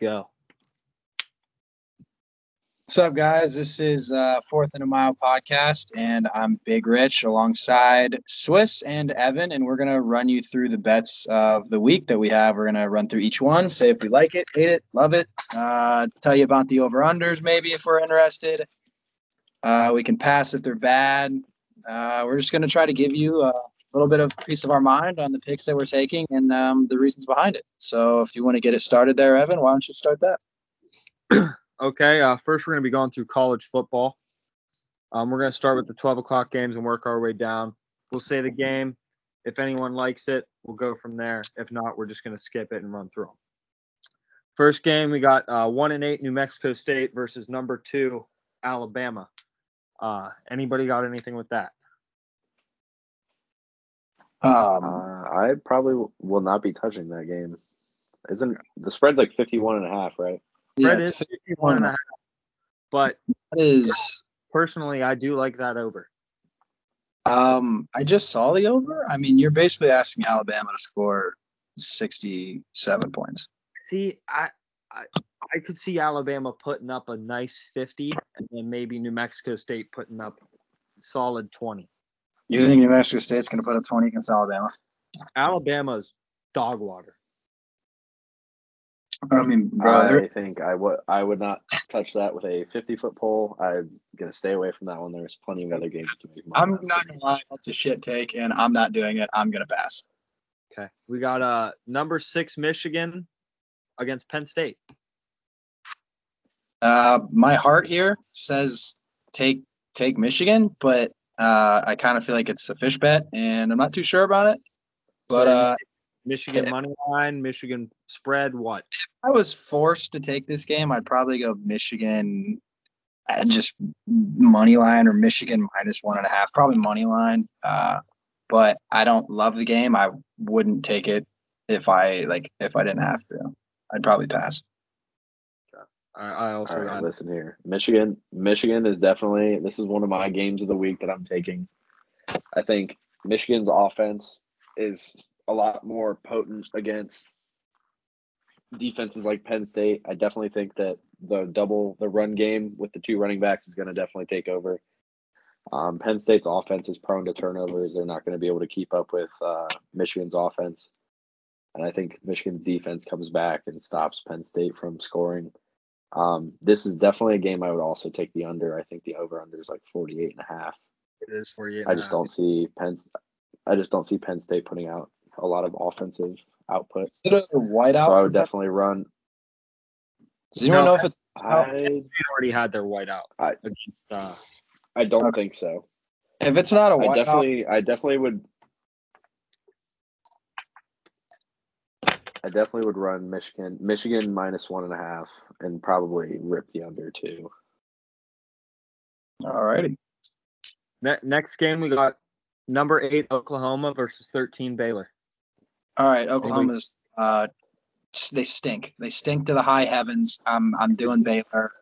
go. What's up, guys? This is uh, Fourth and a Mile podcast, and I'm Big Rich alongside Swiss and Evan, and we're gonna run you through the bets of the week that we have. We're gonna run through each one, say if we like it, hate it, love it, uh, tell you about the over unders maybe if we're interested. Uh, we can pass if they're bad. Uh, we're just gonna try to give you a little bit of piece of our mind on the picks that we're taking and um, the reasons behind it. So if you want to get it started there, Evan, why don't you start that? Okay, uh, first we're going to be going through college football. Um, we're going to start with the 12 o'clock games and work our way down. We'll say the game. If anyone likes it, we'll go from there. If not, we're just going to skip it and run through them. First game, we got uh, one and eight New Mexico State versus number two Alabama. Uh, anybody got anything with that? Um, uh, I probably will not be touching that game. Isn't the spread's like 51 and a half, right? Spread yeah, is 51 and a half. But that is personally, I do like that over. Um, I just saw the over. I mean, you're basically asking Alabama to score 67 points. See, I, I, I could see Alabama putting up a nice 50, and then maybe New Mexico State putting up solid 20. You think New Mexico State's going to put up 20 against Alabama? Alabama's dog water. I mean, bro, I think I would I would not touch that with a 50 foot pole. I'm gonna stay away from that one. There's plenty of other games to make. Money. I'm not gonna lie, that's a shit take, and I'm not doing it. I'm gonna pass. Okay, we got uh number six Michigan against Penn State. Uh, my heart here says take take Michigan, but uh, I kind of feel like it's a fish bet, and I'm not too sure about it. But uh, Michigan money line, Michigan spread, what? If I was forced to take this game, I'd probably go Michigan uh, just money line or Michigan minus one and a half, probably money line. Uh, but I don't love the game. I wouldn't take it if I like if I didn't have to. I'd probably pass. I, I also All right, listen here. Michigan, Michigan is definitely this is one of my games of the week that I'm taking. I think Michigan's offense is a lot more potent against defenses like Penn State. I definitely think that the double the run game with the two running backs is going to definitely take over. Um, Penn State's offense is prone to turnovers. They're not going to be able to keep up with uh, Michigan's offense. And I think Michigan's defense comes back and stops Penn State from scoring. Um, this is definitely a game I would also take the under. I think the over under is like 48 and a half. It is 48. I just don't see Penn I just don't see Penn State putting out a lot of offensive output. Is it a whiteout? So I would definitely run. Does anyone no, know if it's? I already had their whiteout I, against. Uh, I don't okay. think so. If it's not a whiteout, I definitely, I definitely would. I definitely would run Michigan, Michigan minus one and a half, and probably rip the under two. Alrighty. Ne- next game we got number eight Oklahoma versus thirteen Baylor. All right, Oklahoma's uh, they stink. They stink to the high heavens. I'm I'm doing Baylor,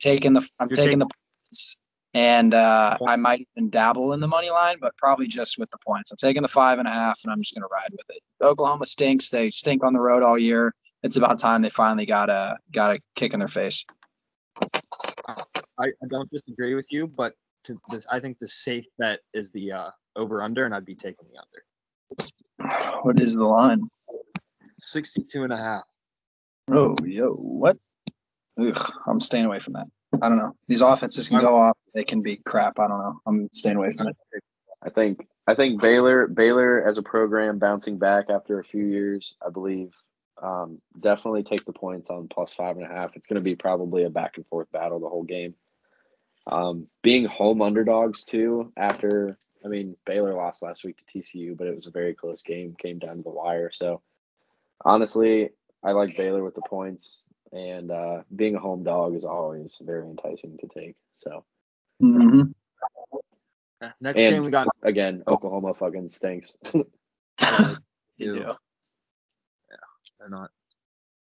taking the I'm You're taking, the points, and uh, I might even dabble in the money line, but probably just with the points. I'm taking the five and a half, and I'm just gonna ride with it. Oklahoma stinks. They stink on the road all year. It's about time they finally got a got a kick in their face. I, I don't disagree with you, but this, I think the safe bet is the uh, over under, and I'd be taking the under. What is the line? 62 and a half. Oh, yo, what? Ugh, I'm staying away from that. I don't know. These offenses can go off. They can be crap. I don't know. I'm staying away from it. I think I think Baylor Baylor as a program bouncing back after a few years, I believe. Um, definitely take the points on plus five and a half. It's going to be probably a back and forth battle the whole game. Um, being home underdogs too after I mean, Baylor lost last week to TCU, but it was a very close game, came down to the wire. So honestly, I like Baylor with the points, and uh, being a home dog is always very enticing to take. So. Mm-hmm. Next and game we got again. Oklahoma fucking stinks. yeah. yeah, they're not.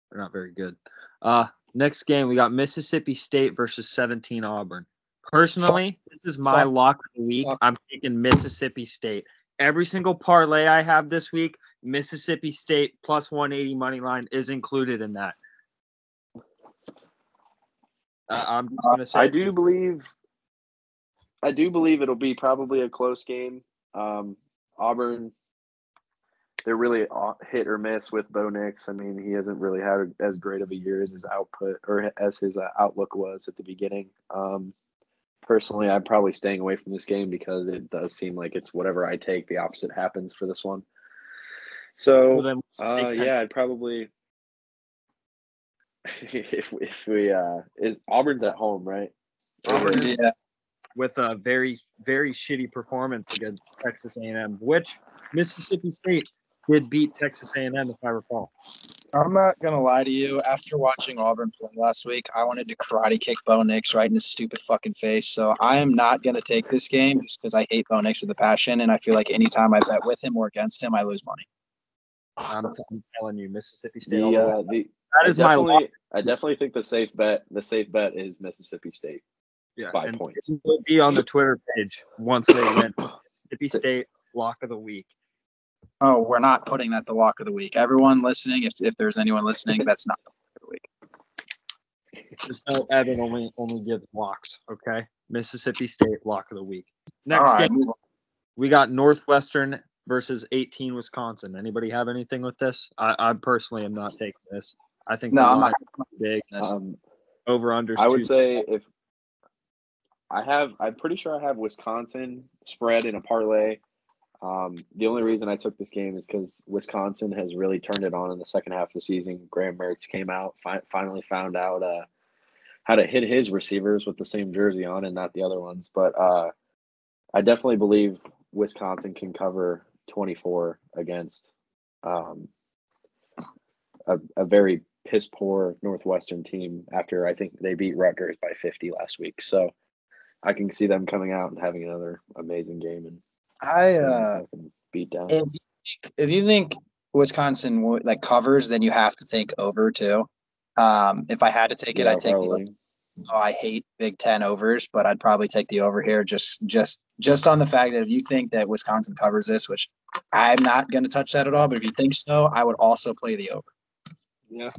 They're not very good. Uh, next game we got Mississippi State versus 17 Auburn. Personally, this is my Fuck. lock of the week. Fuck. I'm taking Mississippi State. Every single parlay I have this week, Mississippi State plus 180 money line is included in that. Uh, I'm just gonna say I do believe. I do believe it'll be probably a close game. Um, Auburn, they're really hit or miss with Bo Nix. I mean, he hasn't really had as great of a year as his output or as his uh, outlook was at the beginning. Um, personally, I'm probably staying away from this game because it does seem like it's whatever I take, the opposite happens for this one. So, Well, then uh, yeah, I'd probably if if we uh, is Auburn's at home, right? Auburn Yeah. With a very very shitty performance against Texas A&M, which Mississippi State did beat Texas A&M if I recall. I'm not gonna lie to you. After watching Auburn play last week, I wanted to karate kick Bo Nix right in his stupid fucking face. So I am not gonna take this game just because I hate Bo Nix with a passion, and I feel like anytime I bet with him or against him, I lose money. I'm, I'm telling you, Mississippi State. all The the way. uh, the that I my definitely. I definitely think the safe bet the safe bet is Mississippi State. Yeah, by and points. it will be on the Twitter page once they win. Mississippi State lock of the week. Oh, we're not putting that the lock of the week. Everyone listening, if if there's anyone listening, that's not the lock of the week. Just know Evan only only gives locks. Okay, Mississippi State lock of the week. Next All right, game, we got Northwestern versus 18 Wisconsin. Anybody have anything with this? I, I personally am not taking this. I think No, I'm not. big. Um, Over under. I would say if I have, I'm pretty sure I have Wisconsin spread in a parlay. Um, the only reason I took this game is because Wisconsin has really turned it on in the second half of the season. Graham Mertz came out, fi- finally found out uh, how to hit his receivers with the same jersey on and not the other ones. But uh, I definitely believe Wisconsin can cover 24 against um, a, a very piss poor Northwestern team after I think they beat Rutgers by 50 last week. So I can see them coming out and having another amazing game and I uh, beat down. if you think, if you think Wisconsin like covers, then you have to think over too. Um, if I had to take it, Yeah, I'd take the. probably. Oh, I hate Big Ten overs, but I'd probably take the over here just just just on the fact that if you think that Wisconsin covers this, which I'm not going to touch that at all, but if you think so, I would also play the over. Yeah.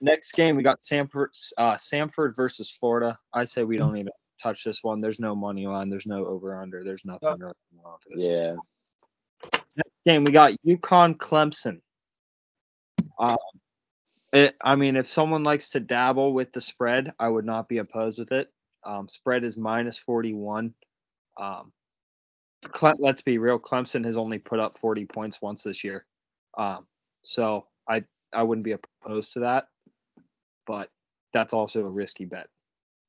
Next game, we got Samford, uh, Samford versus Florida. I say we don't even touch this one. There's no money line. There's no over under. There's nothing really going this. Yeah. Next game, we got UConn Clemson. Um, it, I mean, if someone likes to dabble with the spread, I would not be opposed with it. Um, spread is minus 41. Um, Cle- let's be real. Clemson has only put up 40 points once this year. Um, so I I wouldn't be opposed to that, but that's also a risky bet.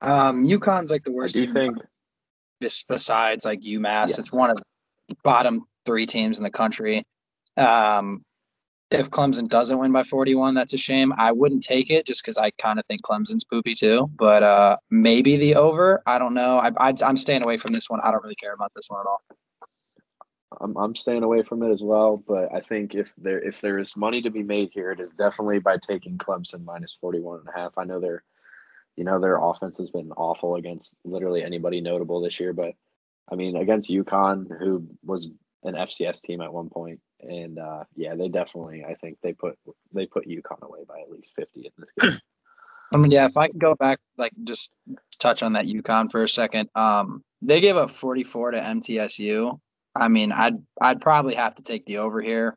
Um, UConn's like the worst do team think bes- besides like UMass. Yes. It's one of the bottom three teams in the country. Um, if Clemson doesn't win by 41, that's a shame. I wouldn't take it just because I kind of think Clemson's poopy too. But uh, maybe the over. I don't know. I, I, I'm staying away from this one. I don't really care about this one at all. I'm I'm staying away from it as well, but I think if there if there is money to be made here, it is definitely by taking Clemson minus 41 and a half. I know their you know their offense has been awful against literally anybody notable this year, but I mean against UConn, who was an FCS team at one point, and uh, yeah, they definitely I think they put they put UConn away by at least 50 in this game. I mean, yeah, if I can go back, like just touch on that UConn for a second. Um, they gave up 44 to MTSU. I mean, I'd I'd probably have to take the over here.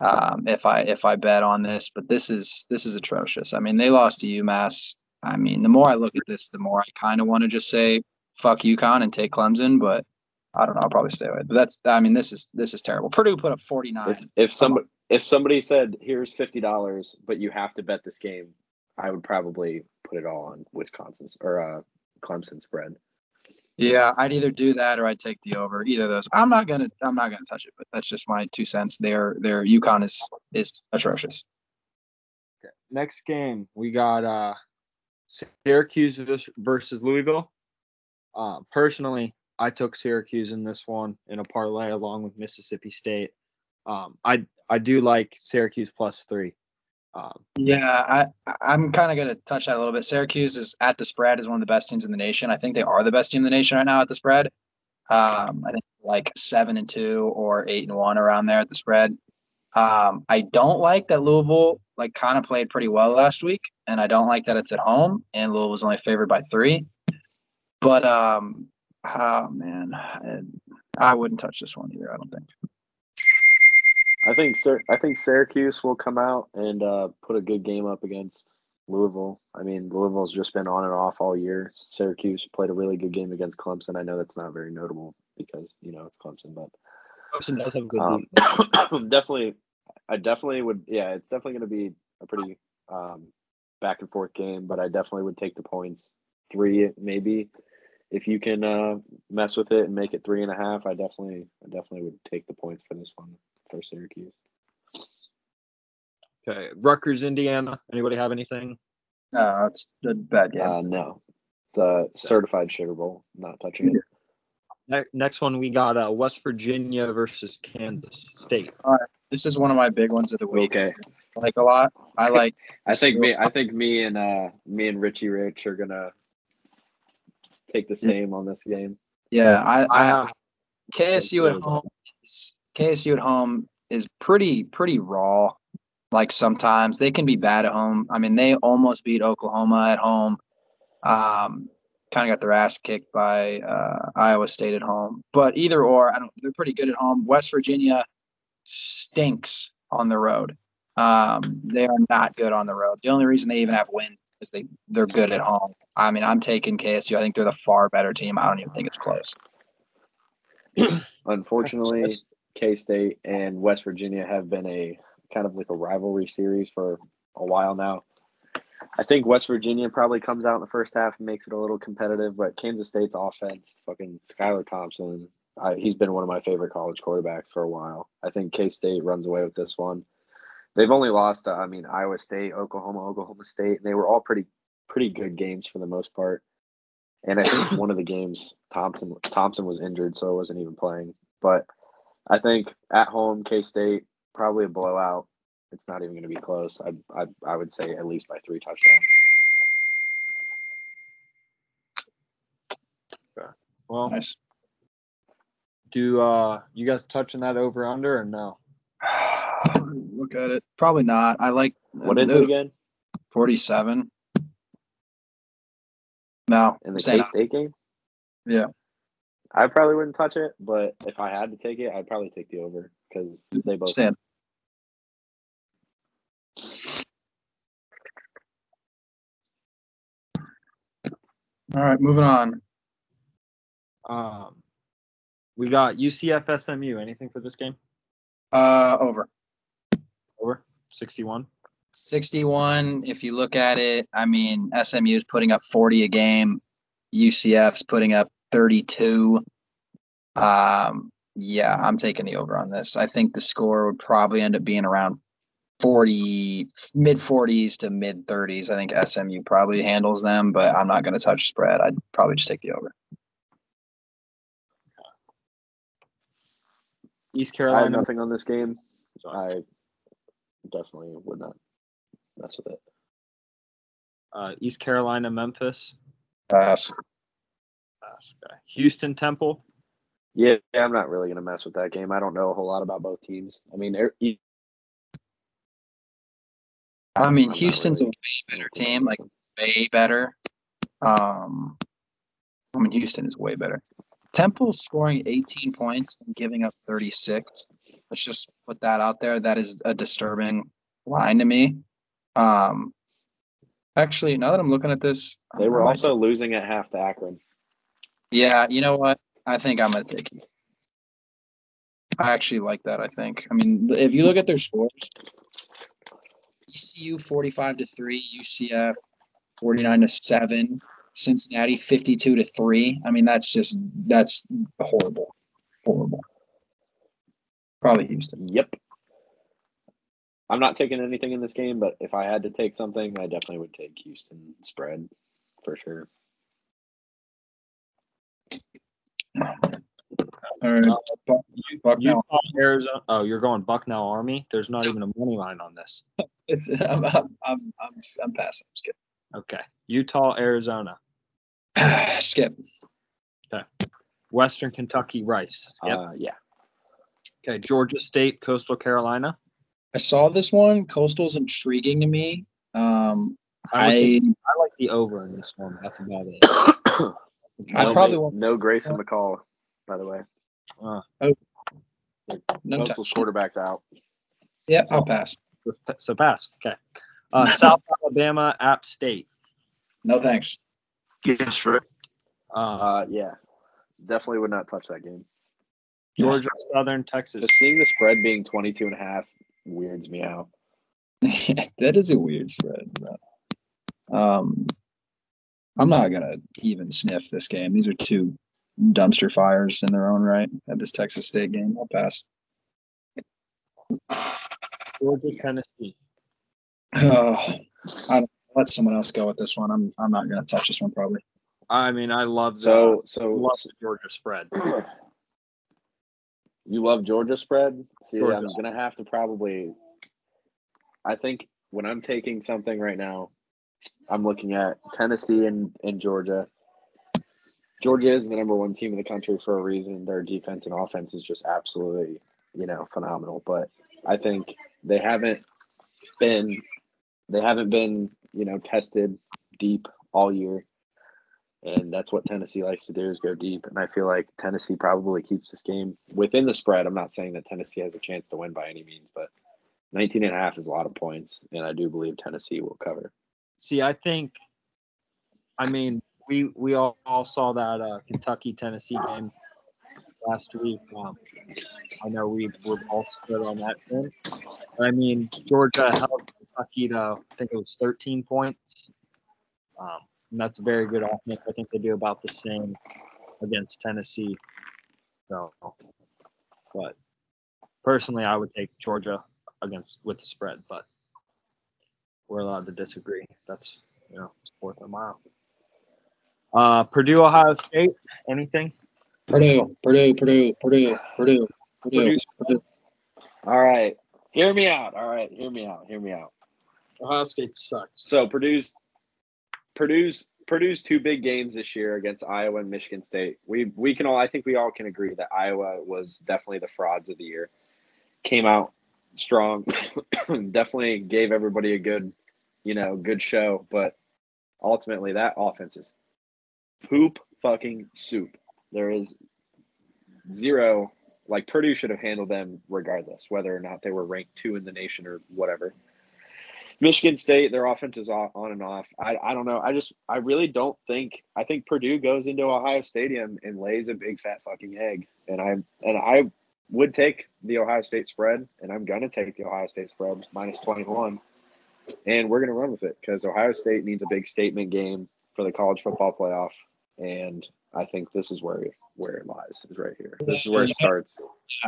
Um, if I if I bet on this, but this is this is atrocious. I mean, they lost to UMass. I mean, the more I look at this, the more I kind of want to just say fuck UConn and take Clemson, but I don't know. I'll probably stay away. But that's I mean, this is this is terrible. Purdue put up 49. If if somebody if somebody said here's fifty dollars, but you have to bet this game, I would probably put it all on Wisconsin's or uh, Clemson spread. Yeah, I'd either do that or I'd take the over. Either of those. I'm not gonna I'm not gonna touch it, but that's just my two cents. Their their UConn is is atrocious. Okay. Next game, we got uh, Syracuse versus Louisville. Uh, personally, I took Syracuse in this one in a parlay along with Mississippi State. Um, I I do like Syracuse plus three. Um, Yeah, I I'm kind of gonna touch that a little bit. Syracuse is at the spread is one of the best teams in the nation. I think they are the best team in the nation right now at the spread. Um, I think like seven and two or eight and one around there at the spread. Um, I don't like that Louisville like kind of played pretty well last week. and I don't like that it's at home, and Louisville was only favored by three. But um, oh man, I, I wouldn't touch this one either. I don't think. I think I think Syracuse will come out and uh, put a good game up against Louisville. I mean, Louisville's just been on and off all year. Syracuse played a really good game against Clemson. I know that's not very notable because you know it's Clemson, but Clemson does have a good um, definitely, I definitely would. Yeah, it's definitely going to be a pretty um, back and forth game, but I definitely would take the points. Three maybe if you can uh, mess with it and make it three and a half. I definitely, I definitely would take the points for this one for Syracuse. Okay, Rutgers, Indiana. Anybody have anything? No, it's a bad game. Uh, no, it's a certified sugar bowl. Not touching it. Ne- Next one we got uh, West Virginia versus Kansas State. All right. this is one of my big ones of the week. Okay. I like a lot. I like. I think me, I think me and uh, me and Richie Rich are gonna take the same on this game. Yeah, I, I I have KSU at home. Is, KSU at home is pretty pretty raw. Like sometimes they can be bad at home. I mean, they almost beat Oklahoma at home. Um, kind of got their ass kicked by uh, Iowa State at home. But either or, I don't. They're pretty good at home. West Virginia stinks on the road. Um, they are not good on the road. The only reason they even have wins is they they're good at home. I mean, I'm taking KSU. I think they're the far better team. I don't even think it's close. Unfortunately, K State and West Virginia have been a kind of like a rivalry series for a while now. I think West Virginia probably comes out in the first half and makes it a little competitive, but Kansas State's offense, fucking Skylar Thompson, I, he's been one of my favorite college quarterbacks for a while. I think K State runs away with this one. They've only lost, to, I mean, Iowa State, Oklahoma, Oklahoma State, and they were all pretty pretty good games for the most part. And I think one of the games Thompson Thompson was injured, so I wasn't even playing. But I think at home K State probably a blowout. It's not even going to be close. I, I I would say at least by three touchdowns. Well, Nice. do uh you guys touching that over under or no? Look at it. Probably not. I like What is it again 47. No, in the K State game? Yeah. I probably wouldn't touch it, but if I had to take it, I'd probably take the over because they both. Stand. All right, moving on. Um, we got UCF SMU. Anything for this game? Uh, over. Over 61. 61, if you look at it, I mean, SMU is putting up 40 a game. UCF's putting up 32. Um, yeah, I'm taking the over on this. I think the score would probably end up being around 40, mid 40s to mid 30s. I think SMU probably handles them, but I'm not going to touch spread. I'd probably just take the over. East Carolina. I have Carolina. nothing on this game. So I definitely would not mess with it. Uh, East Carolina, Memphis. Pass. Okay. Houston, Temple. Yeah, I'm not really gonna mess with that game. I don't know a whole lot about both teams. I mean, I mean, I'm Houston's really- a way better team, like way better. Um, I mean, Houston is way better. Temple scoring 18 points and giving up 36. Let's just put that out there. That is a disturbing line to me. Um, actually, now that I'm looking at this, they were I might also losing at half to Akron. Yeah, you know what? I think I'm gonna take. I actually like that. I think. I mean, if you look at their scores, ECU 45 to three, UCF 49 to seven, Cincinnati 52 to three. I mean, that's just that's horrible, horrible. Probably Houston. Yep. I'm not taking anything in this game, but if I had to take something, I definitely would take Houston spread for sure. All right, Uh, Buck- Bucknell. Utah, Arizona. Oh, you're going Bucknell Army. There's not even a money line on this. It's, I'm, I'm, I'm, I'm, I'm passing. Skip. Okay. Utah, Arizona. Skip. Okay. Western Kentucky, Rice. Yep. Uh, yeah. okay. Georgia State, Coastal Carolina. I saw this one. Coastal's intriguing to me. Um, I, would I take- I like the over in this one. That's about it. I no, probably won't. no Grayson McCall, by the way. Uh, No Most of touch. quarterbacks out. Yeah, I'll pass. so pass. Okay. Uh, South Alabama, App State. No thanks. Yes, right. Uh, Uh, yeah, definitely would not touch that game. Georgia Southern, Texas. Just seeing the spread being 22 and a half weirds me out. that is a weird spread. Um, I'm not gonna even sniff this game. These are two dumpster fires in their own right at this Texas State game. I'll pass. Georgia, Tennessee. Oh, I don't, let someone else go with this one. I'm I'm not gonna touch this one probably. I mean, I love the, So, so love the Georgia spread. you love Georgia spread? See, Georgia. I'm gonna have to probably. I think when I'm taking something right now, I'm looking at Tennessee and, and Georgia. Georgia is the number one team in the country for a reason. Their defense and offense is just absolutely, you know, phenomenal. But I think they haven't been, they haven't been, you know, tested deep all year. And that's what Tennessee likes to do is go deep. And I feel like Tennessee probably keeps this game within the spread. I'm not saying that Tennessee has a chance to win by any means, but 19 and a half is a lot of points. And I do believe Tennessee will cover. See, I think, I mean, we we all, all saw that uh, Kentucky Tennessee game last week. Um, I know we were all split on that. But, I mean, Georgia held Kentucky to I think it was 13 points. Um, and that's a very good offense. I think they do about the same against Tennessee. So, but personally, I would take Georgia against with the spread, but we're allowed to disagree. That's you know, it's fourth and mile. Uh, Purdue, Ohio State. Anything? Purdue, Purdue, Purdue, Purdue, Purdue, Purdue, Purdue. All right. Hear me out. All right. Hear me out. Hear me out. Ohio State sucks. So Purdue's Purdue's Purdue's two big games this year against Iowa and Michigan State. We we can all I think we all can agree that Iowa was definitely the frauds of the year. Came out strong. definitely gave everybody a good, you know, good show, but ultimately that offense is poop fucking soup. There is zero like Purdue should have handled them regardless, whether or not they were ranked two in the nation or whatever. Michigan State, their offense is on and off. I, I don't know. I just I really don't think I think Purdue goes into Ohio Stadium and lays a big fat fucking egg. And I and I would take the Ohio State spread, and I'm gonna take the Ohio State spread minus 21, and we're gonna run with it because Ohio State needs a big statement game for the college football playoff, and I think this is where where it lies is right here. This is where it starts.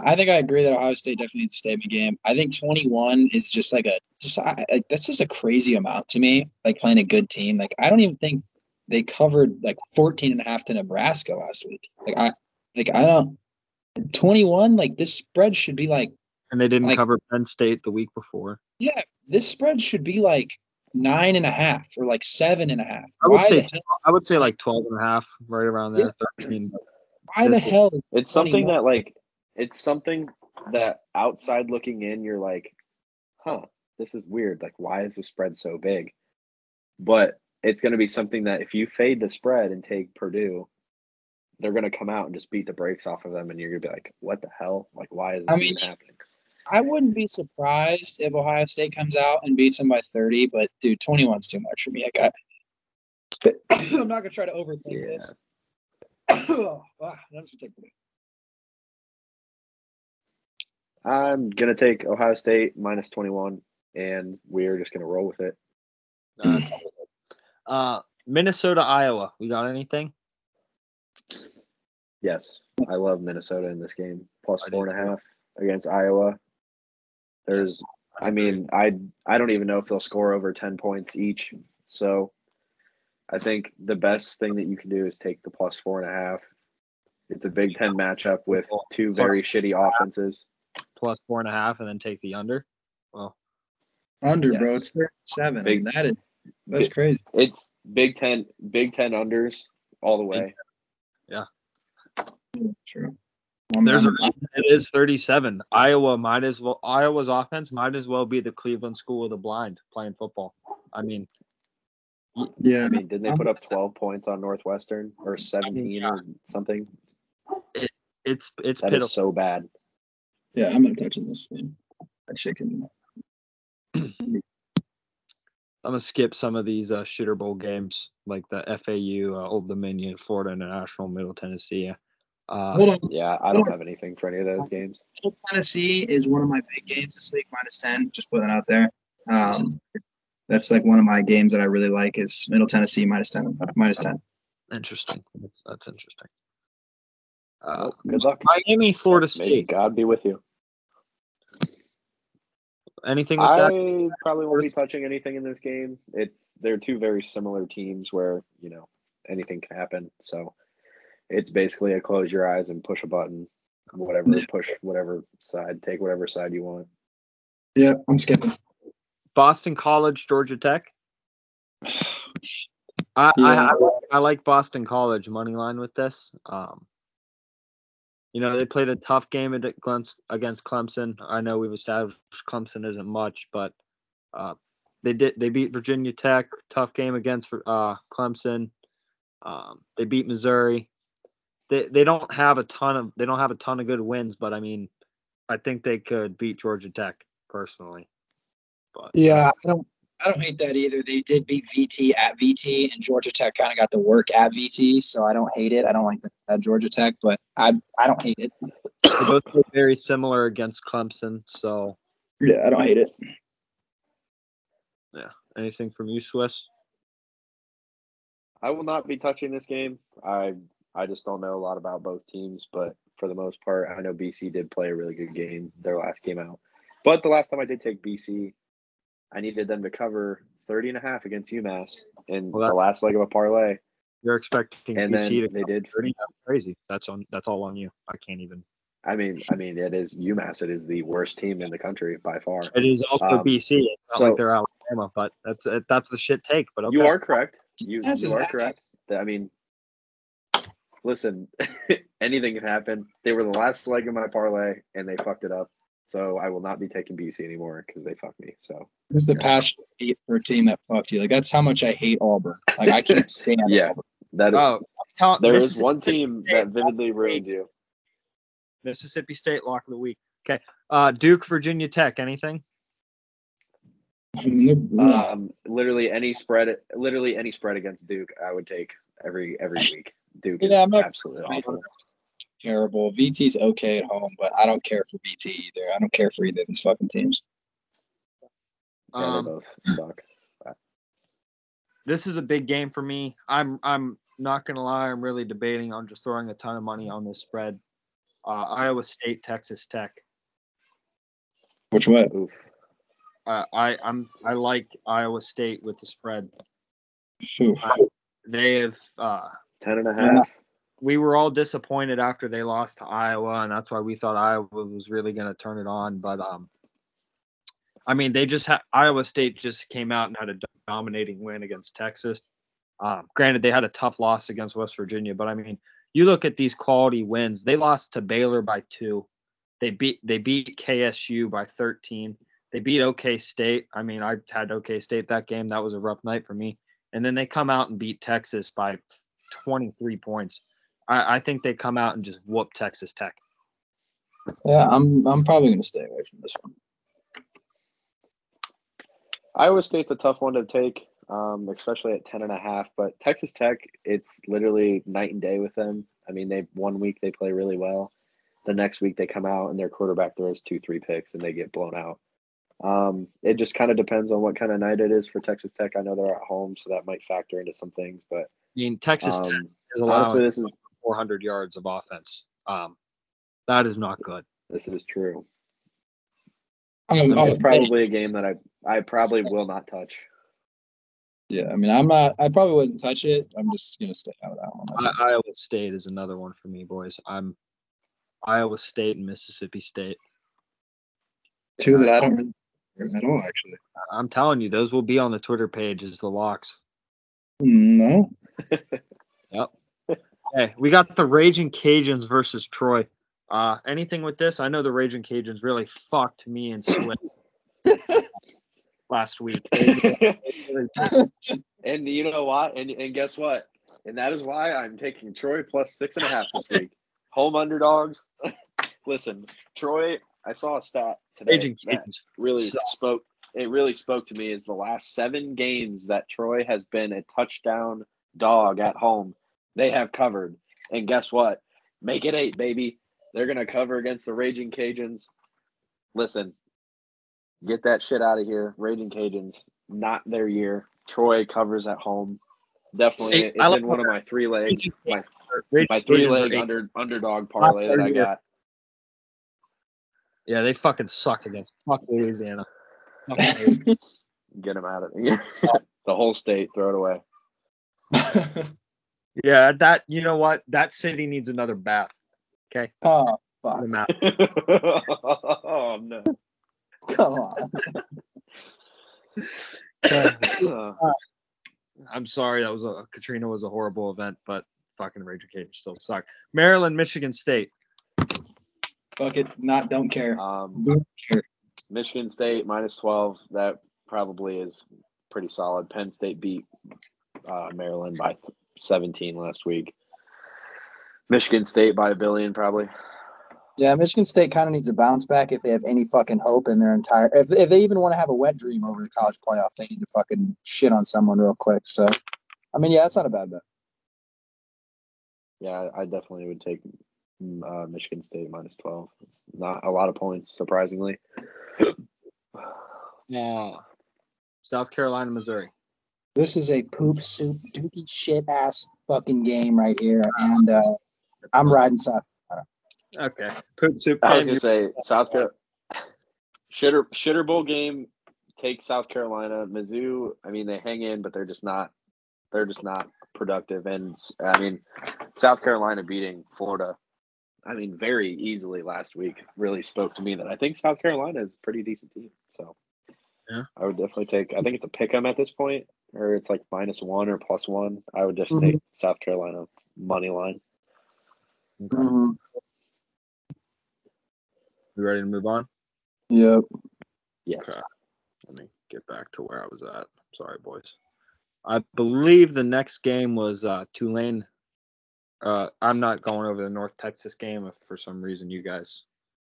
I think I agree that Ohio State definitely needs a statement game. I think 21 is just like a just like that's just a crazy amount to me. Like playing a good team. Like I don't even think they covered like 14 and a half to Nebraska last week. Like I like I don't 21 like this spread should be like And they didn't Like- cover Penn State the week before. yeah this spread should be like nine and a half or like seven and a half. I would Why say I would say like 12 and a half, right around there, 13. Why the this is- hell? It's something that like it's something that outside looking in, you're like, huh, this is weird. Like, why is the spread so big? But it's going to be something that if you fade the spread and take Purdue, they're going to come out and just beat the brakes off of them, and you're going to be like, what the hell? Like, why is this I mean, even happening? I wouldn't be surprised if Ohio State comes out and beats them by 30, but dude, 21's too much for me. I got. I'm not gonna try to overthink Yeah. this. ah, that's ridiculous. I'm going to take Ohio State minus 21, and we're just going to roll with it. uh, uh, Minnesota, Iowa. We got anything? Yes, I love Minnesota in this game. Plus I do four and a too. half against Iowa. There's, I mean, I I don't even know if they'll score over ten points each. So, I think the best thing that you can do is take the plus four and a half. It's a Big Ten matchup with two very shitty offenses. plus four and a half, and then take the under. Well, Under, Yes. bro. It's 37. I mean, Big- that is that's crazy. It's Big Ten, Big Ten unders all the way. True. There's a it is 37. Iowa might as well Iowa's offense might as well be the Cleveland School of the Blind playing football. I mean, Yeah, I mean, didn't they put up 12 points on Northwestern or 17 or something? It's it's That pitiful. is so bad. yeah, I'm not touching this thing. That chicken. I'm gonna skip some of these uh, shitter bowl games like the FAU, uh, Old Dominion, Florida International, Middle Tennessee. Uh, Hold on. Yeah, I don't have anything for any of those games. Middle Tennessee is one of my big games this week, minus 10. Just putting that out there. Um, that's like one of my games that I really like is Middle Tennessee minus 10. Minus 10. interesting. That's, that's interesting. Uh, Well, good luck. Miami, Florida State. May State. God be with you. Anything with that? I probably won't be touching anything in this game. It's they're two very similar teams where you know anything can happen. So it's basically a close your eyes and push a button, whatever, Yeah. push whatever side, take whatever side you want. Yeah, I'm skipping. Boston College, Georgia Tech. I, Yeah. I, I, like, I like Boston College money line with this. Um, you know, they played a tough game at against Clemson. I know we've established Clemson isn't much, but uh, they did they beat Virginia Tech. Tough game against uh, Clemson. Um, they beat Missouri. They they don't have a ton of they don't have a ton of good wins, but I mean, I think they could beat Georgia Tech personally. But Yeah, I don't. I don't hate that either. They did beat VT at VT, and Georgia Tech kind of got the work at VT, so I don't hate it. I don't like that at uh, Georgia Tech, but I I don't hate it. they both play very similar against Clemson. So Yeah, I don't hate it. Yeah. Anything from you, Swiss? I will not be touching this game. I I just don't know a lot about both teams, but for the most part, I know BC did play a really good game their last game out. But the last time I did take BC, I needed them to cover 30 and a half against UMass in Well, the last leg of a parlay. You're expecting And BC then to they did. 30? That's crazy. That's on. That's all on you. I can't even. I mean, I mean, it is UMass. It is the worst team in the country by far. It is also Um, BC. It's not so- like they're Alabama, but that's that's the shit take. But okay. You are correct. You, you are correct. I mean, listen, anything can happen. They were the last leg of my parlay, and they fucked it up. So I will not be taking BC anymore because they fucked me. So This is the passion I hate for a team that fucked you. Like that's how much I hate Auburn. Like I can't stand Yeah. Auburn. that is, Oh, tell, there is one team State, that vividly ruins you. Mississippi State lock of the week. Okay. Uh, Duke, Virginia Tech. Anything? I mean, they're- Um, literally any spread, literally any spread against Duke, I would take every every week. Duke is Yeah, I'm not- absolutely awful. terrible. VT's okay at home, but I don't care for VT either. I don't care for either of these fucking teams. Yeah, Um, both suck. this is a big game for me. I'm I'm not gonna lie. I'm really debating on just throwing a ton of money on this spread. Uh, Iowa State, Texas Tech. Which way? Uh, I I'm I like Iowa State with the spread. Oof. They have uh, Ten and a Yeah. half. we were all disappointed after they lost to Iowa, and that's why we thought Iowa was really going to turn it on. But um, I mean, they just had Iowa State just came out and had a dominating win against Texas. Um, granted, they had a tough loss against West Virginia, but I mean, you look at these quality wins. They lost to Baylor by two. They beat they beat KSU by 13. They beat OK State. I mean, I had OK State that game. That was a rough night for me. And then they come out and beat Texas by 23 points. I, I think they come out and just whoop Texas Tech. Yeah, I'm I'm probably gonna stay away from this one. Iowa State's a tough one to take, um, especially at ten and a half. But Texas Tech, it's literally night and day with them. I mean, they one week they play really well, the next week they come out and their quarterback throws two, three picks and they get blown out. Um, it just kind of depends on what kind of night it is for Texas Tech. I know they're at home, so that might factor into some things. But I mean, Texas Tech um, is allowing honestly, this is 400 yards of offense. Um, that is not good. this is true. I'm, mean, It's probably a game that I I probably will not touch. yeah, I mean, I'm not. I probably wouldn't touch it. I'm just gonna stay out of that one. I Iowa State is another one for me, boys. I'm Iowa State and Mississippi State. Two that I don't really care at all, actually. I'm telling you, those will be on the Twitter page as the locks. No. Yep. Hey, we got the Raging Cajuns versus Troy. Uh, anything with this? I know the Raging Cajuns really fucked me and Swiss. last week. and you know what? And and guess what? And that is why I'm taking Troy plus six and a half this week. Home underdogs. Listen, Troy. I saw a stat today Raging that Cajuns. really suck. spoke. It really spoke to me. Is the last seven games that Troy has been a touchdown dog at home, they have covered. And guess what? Make it eight, baby. They're gonna cover against the Raging Cajuns. Listen, get that shit out of here. Raging Cajuns, not their year. Troy covers at home. Definitely, it's in one of my three legs. My, my three leg under underdog parlay that I got. Yeah, they fucking suck against fuck Louisiana. Fuck Louisiana. Get them out of it. the whole state, throw it away. yeah, that you know what? That city needs another bath. Okay, oh fuck! the map. oh no. Come on. I'm sorry, that was a Katrina was a horrible event, but fucking Raging Cajuns still suck. Maryland, Michigan State. Fuck it. Not. Don't care. um, Don't care. Michigan State minus 12. That probably is pretty solid. Penn State beat uh, Maryland by 17 last week. Michigan State by a billion, probably. Yeah, Michigan State kind of needs a bounce back if they have any fucking hope in their entire. If, if they even want to have a wet dream over the college playoff, they need to fucking shit on someone real quick. So, I mean, yeah, that's not a bad bet. Yeah, I definitely would take mm, uh, Michigan State minus 12. It's not a lot of points, surprisingly. Yeah. South Carolina, Missouri. This is a poop soup dookie shit ass fucking game right here, and uh, I'm riding South. Carolina. Okay. Poop soup. I was gonna say South Carolina shitter shitter bowl game. Take South Carolina, Mizzou. I mean, they hang in, but they're just not. They're just not productive. And I mean, South Carolina beating Florida. I mean, very easily last week really spoke to me that I think South Carolina is a pretty decent team. So Yeah. I would definitely take. I think it's a pick 'em at this point, or it's like minus one or plus one. I would just Mhm. take South Carolina money line. Okay. Mm-hmm. You ready to move on? Yep. Yes. Okay. Let me get back to where I was at. Sorry, boys. I believe the next game was uh, Tulane. Uh, I'm not going over the North Texas game if for some reason you guys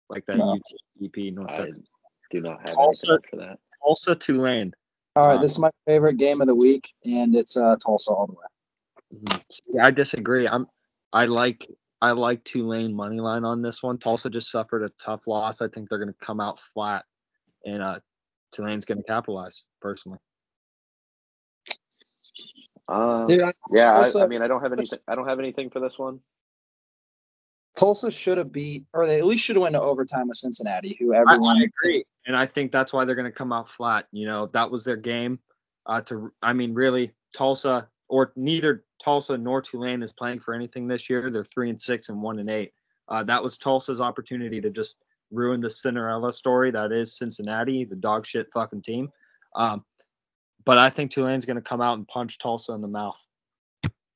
like that No. UTEP North I Texas. do not have Also- anything for that. Tulsa, Tulane. All right, Um, this is my favorite game of the week, and it's uh, Tulsa all the way. Mhm. Yeah, I disagree. I'm I like I like Tulane money line on this one. Tulsa just suffered a tough loss. I think they're going to come out flat, and uh, Tulane's going to capitalize. Personally, Um, Dude, I- yeah, I, I mean, I don't have anything. I don't have anything for this one. Tulsa should have beat, or they at least should have went to overtime with Cincinnati, who I, everyone. I agree, and I think that's why they're going to come out flat. You know, that was their game. Uh, to I mean, really, Tulsa or neither Tulsa nor Tulane is playing for anything this year. They're three and six and one and eight. Uh, that was Tulsa's opportunity to just ruin the Cinderella story that is Cincinnati, the dog shit fucking team. Um, but I think Tulane's going to come out and punch Tulsa in the mouth.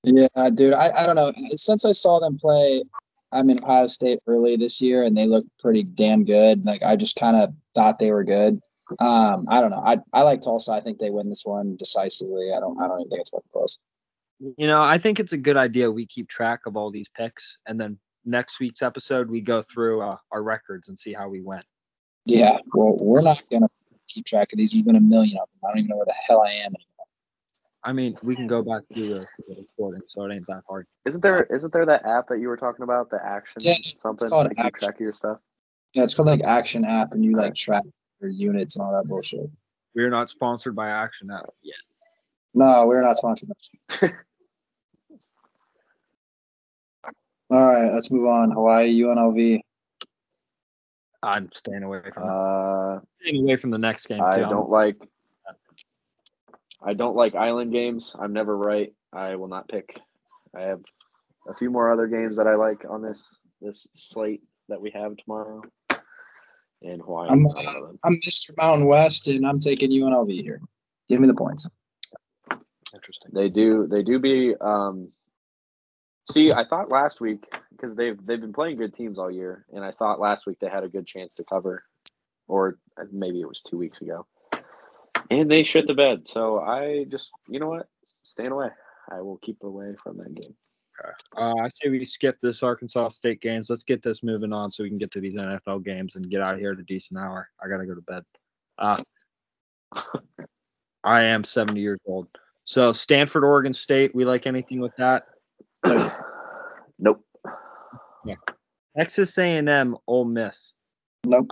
Yeah, dude, I, I don't know. Since I saw them play, I'm in Ohio State early this year, and they look pretty damn good. Like I just kind of thought they were good. Um, I don't know. I I like Tulsa. I think they win this one decisively. I don't I don't even think it's fucking close. You know, I think it's a good idea we keep track of all these picks, and then next week's episode we go through uh, our records and see how we went. Yeah, well, we're not gonna keep track of these. We've been a million of them. I don't even know where the hell I am anymore. I mean, we can go back through the, the recording, so it ain't that hard. Isn't there? Isn't there that app that you were talking about? The action Yeah, it's something called to keep Action. track of your stuff. Yeah, it's called like Action App, and you like track your units and all that bullshit. We're not sponsored by Action App yet. No, we're not sponsored. All right, let's move on. Hawaii UNLV. I'm staying away from Uh, staying away from the next game. I too. don't like. I don't like island games. I'm never right. I will not pick. I have a few more other games that I like on this this slate that we have tomorrow. And Hawaii I'm, is not one of them. I'm Mr. Mountain West, and I'm taking UNLV here. Give me the points. Interesting. They do. They do be. Um, see, I thought last week because they've they've been playing good teams all year, and I thought last week they had a good chance to cover, or maybe it was two weeks ago. And they shit the bed. So I just, you know what? Staying away. I will keep away from that game. Uh, I say we skip this Arkansas State games. Let's get this moving on so we can get to these NFL games and get out of here at a decent hour. I gotta go to bed. Uh, I am 70 years old. So Stanford, Oregon State. We like anything with that? nope. Yeah. Texas A&M, Ole Miss. Nope.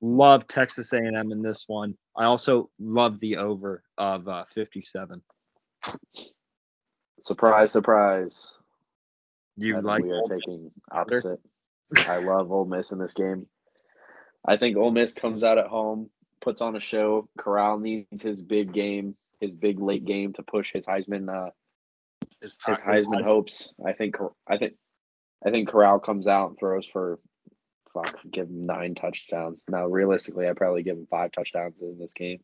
Love Texas A&M in this one. I also love the over of uh, 57. Surprise, surprise. You I like we are Ole Miss? taking opposite. I love Ole Miss in this game. I think Ole Miss comes out at home, puts on a show. Corral needs his big game, his big late game to push his Heisman uh, Is his Texas Heisman hopes. I think I think I think Corral comes out and throws for fuck, give him nine touchdowns. Now realistically, I'd probably give him five touchdowns in this game.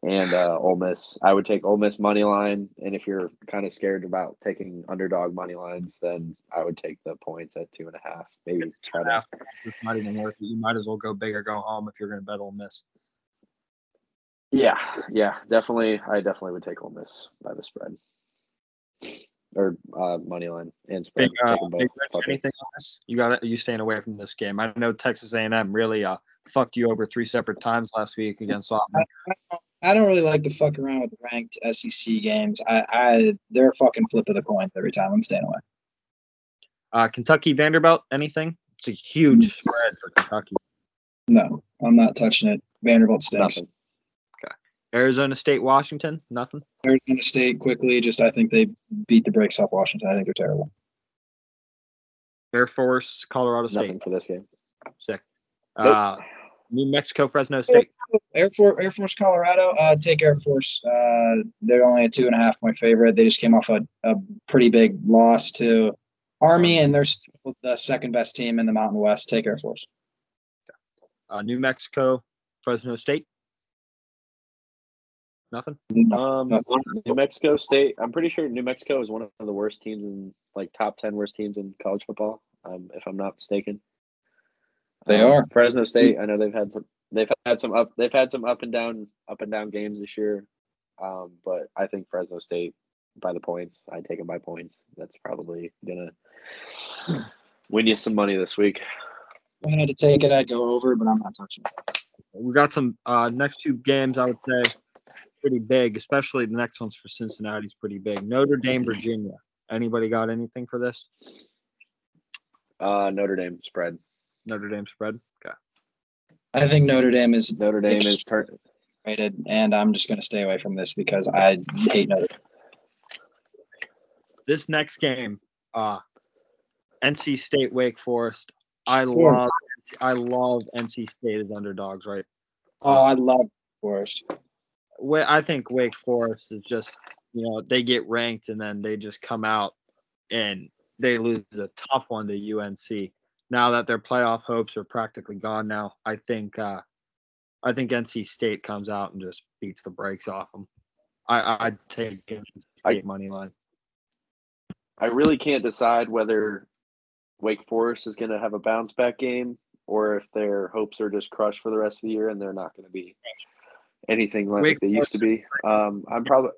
And uh, Ole Miss, I would take Ole Miss money line. And if you're kind of scared about taking underdog money lines, then I would take the points at two and a half. Maybe It's try to half. It's just not even worth it. You might as well go big or go home if you're going to bet Ole Miss. Yeah, yeah, definitely. I definitely would take Ole Miss by the spread or uh, money line and spread. Big, uh, both. big Rich, anything on this? You got it. You staying away from this game? I know Texas A&M really uh fucked you over three separate times last week against Auburn. I don't really like to fuck around with ranked SEC games. I, I they're a fucking flip of the coin every time. I'm staying away. Uh, Kentucky Vanderbilt, anything? It's a huge spread for Kentucky. No, I'm not touching it. Vanderbilt stinks. Nothing. Arizona State, Washington, nothing. Arizona State quickly. Just I think they beat the brakes off Washington. I think they're terrible. Air Force, Colorado State, Nothing for this game. sick. Nope. Uh, New Mexico, Fresno State. Air Force, Air Force, Colorado. Uh, take Air Force. Uh, they're only a two and a half point favorite. They just came off a, a pretty big loss to Army, and they're still the second best team in the Mountain West. Take Air Force. Uh, New Mexico, Fresno State. Nothing. Um, New Mexico State. I'm pretty sure New Mexico is one of the worst teams in like top ten worst teams in college football. Um, if I'm not mistaken. They Um, are. Fresno State. I know they've had some. They've had some up. They've had some up and down, up and down games this year. Um, but I think Fresno State by the points. I take them by points. That's probably gonna win you some money this week. If I had to take it, I'd go over, but I'm not touching it. We got some uh, next two games. I would say pretty big, especially the next one's for Cincinnati's pretty big. Notre Dame, Virginia. Anybody got anything for this? Uh, Notre Dame spread. Notre Dame spread. Okay. I think Notre Dame is Notre Dame is turn. rated, and I'm just going to stay away from this because I hate Notre Dame. This next game, uh, NC State, Wake Forest. I Sure. love, I love NC State as underdogs, right? Oh, I love Forest. I think Wake Forest is just, you know, they get ranked and then they just come out and they lose a tough one to UNC. Now that their playoff hopes are practically gone now, I think uh, I think NC State comes out and just beats the brakes off them. I I'd take NC State money line. I really can't decide whether Wake Forest is going to have a bounce back game or if their hopes are just crushed for the rest of the year and they're not going to be anything like Wake they used to be. Um, I'm probably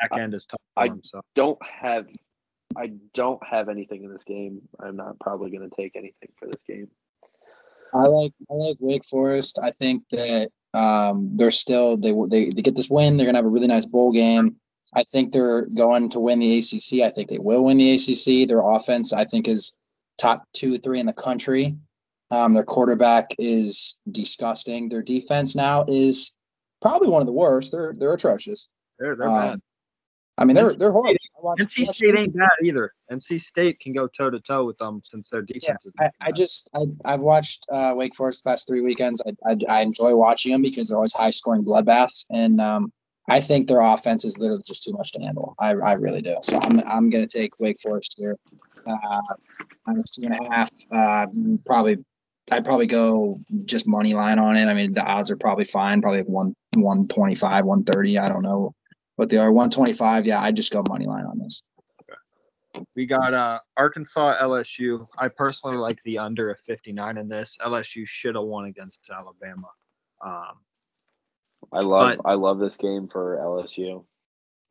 Back end is tough I- them, so don't have I don't have anything in this game. I'm not probably going to take anything for this game. I like I like Wake Forest. I think that um, they're still they they they get this win. They're gonna have a really nice bowl game. I think they're going to win the ACC. I think they will win the ACC. Their offense, I think, is top two, three in the country. Um, their quarterback is disgusting. Their defense now is probably one of the worst. They're they're atrocious. they're they're Um, bad. I mean, they're they're horrible. NC State ain't bad either. NC State can go toe to toe with them since their defense is. I, I just I, I've watched uh, Wake Forest the past three weekends. I, I, I enjoy watching them because they're always high scoring bloodbaths, and um, I think their offense is literally just too much to handle. I, I really do. So I'm I'm gonna take Wake Forest here. Uh, minus two and a half. Uh, probably I'd probably go just money line on it. I mean the odds are probably fine. Probably like one one twenty five, one thirty. I don't know what they are. One twenty five. Yeah, I'd just go money line on this. We got uh, Arkansas LSU. I personally like the under of 59 in this. LSU should have won against Alabama. Um, I love But- I love this game for LSU.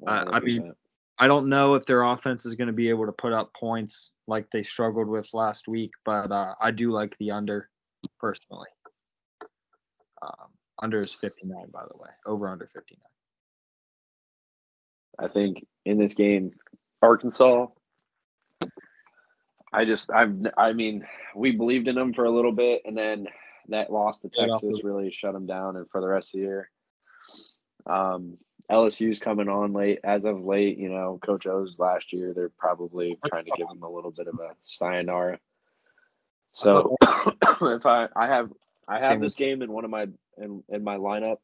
Uh, I mean, 100%. I don't know if their offense is going to be able to put up points like they struggled with last week, but uh, I do like the under personally. Um, under is 59, by the way. Over under 59. I think in this game, Arkansas. I just I've I mean we believed in them for a little bit, and then that loss to Texas really shut them down, and for the rest of the year. Um, LSU's coming on late as of late. You know, Coach O's last year. They're probably trying to give him a little bit of a sayonara. So if I I have I have this game in one of my in, in my lineup,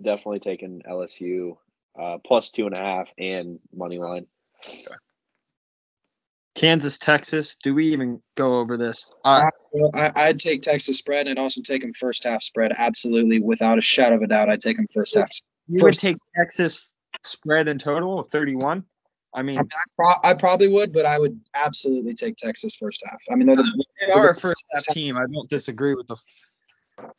definitely taking LSU uh, plus two and a half and money line. Kansas, Texas. Do we even go over this? Uh, I, I'd take Texas spread and I'd also take them first half spread. Absolutely, without a shadow of a doubt, I'd take them first half. You would take Texas spread in total of 31. I mean, I, mean, I, pro- I probably would, but I would absolutely take Texas first half. I mean, they're the they are a first half team. I don't disagree with the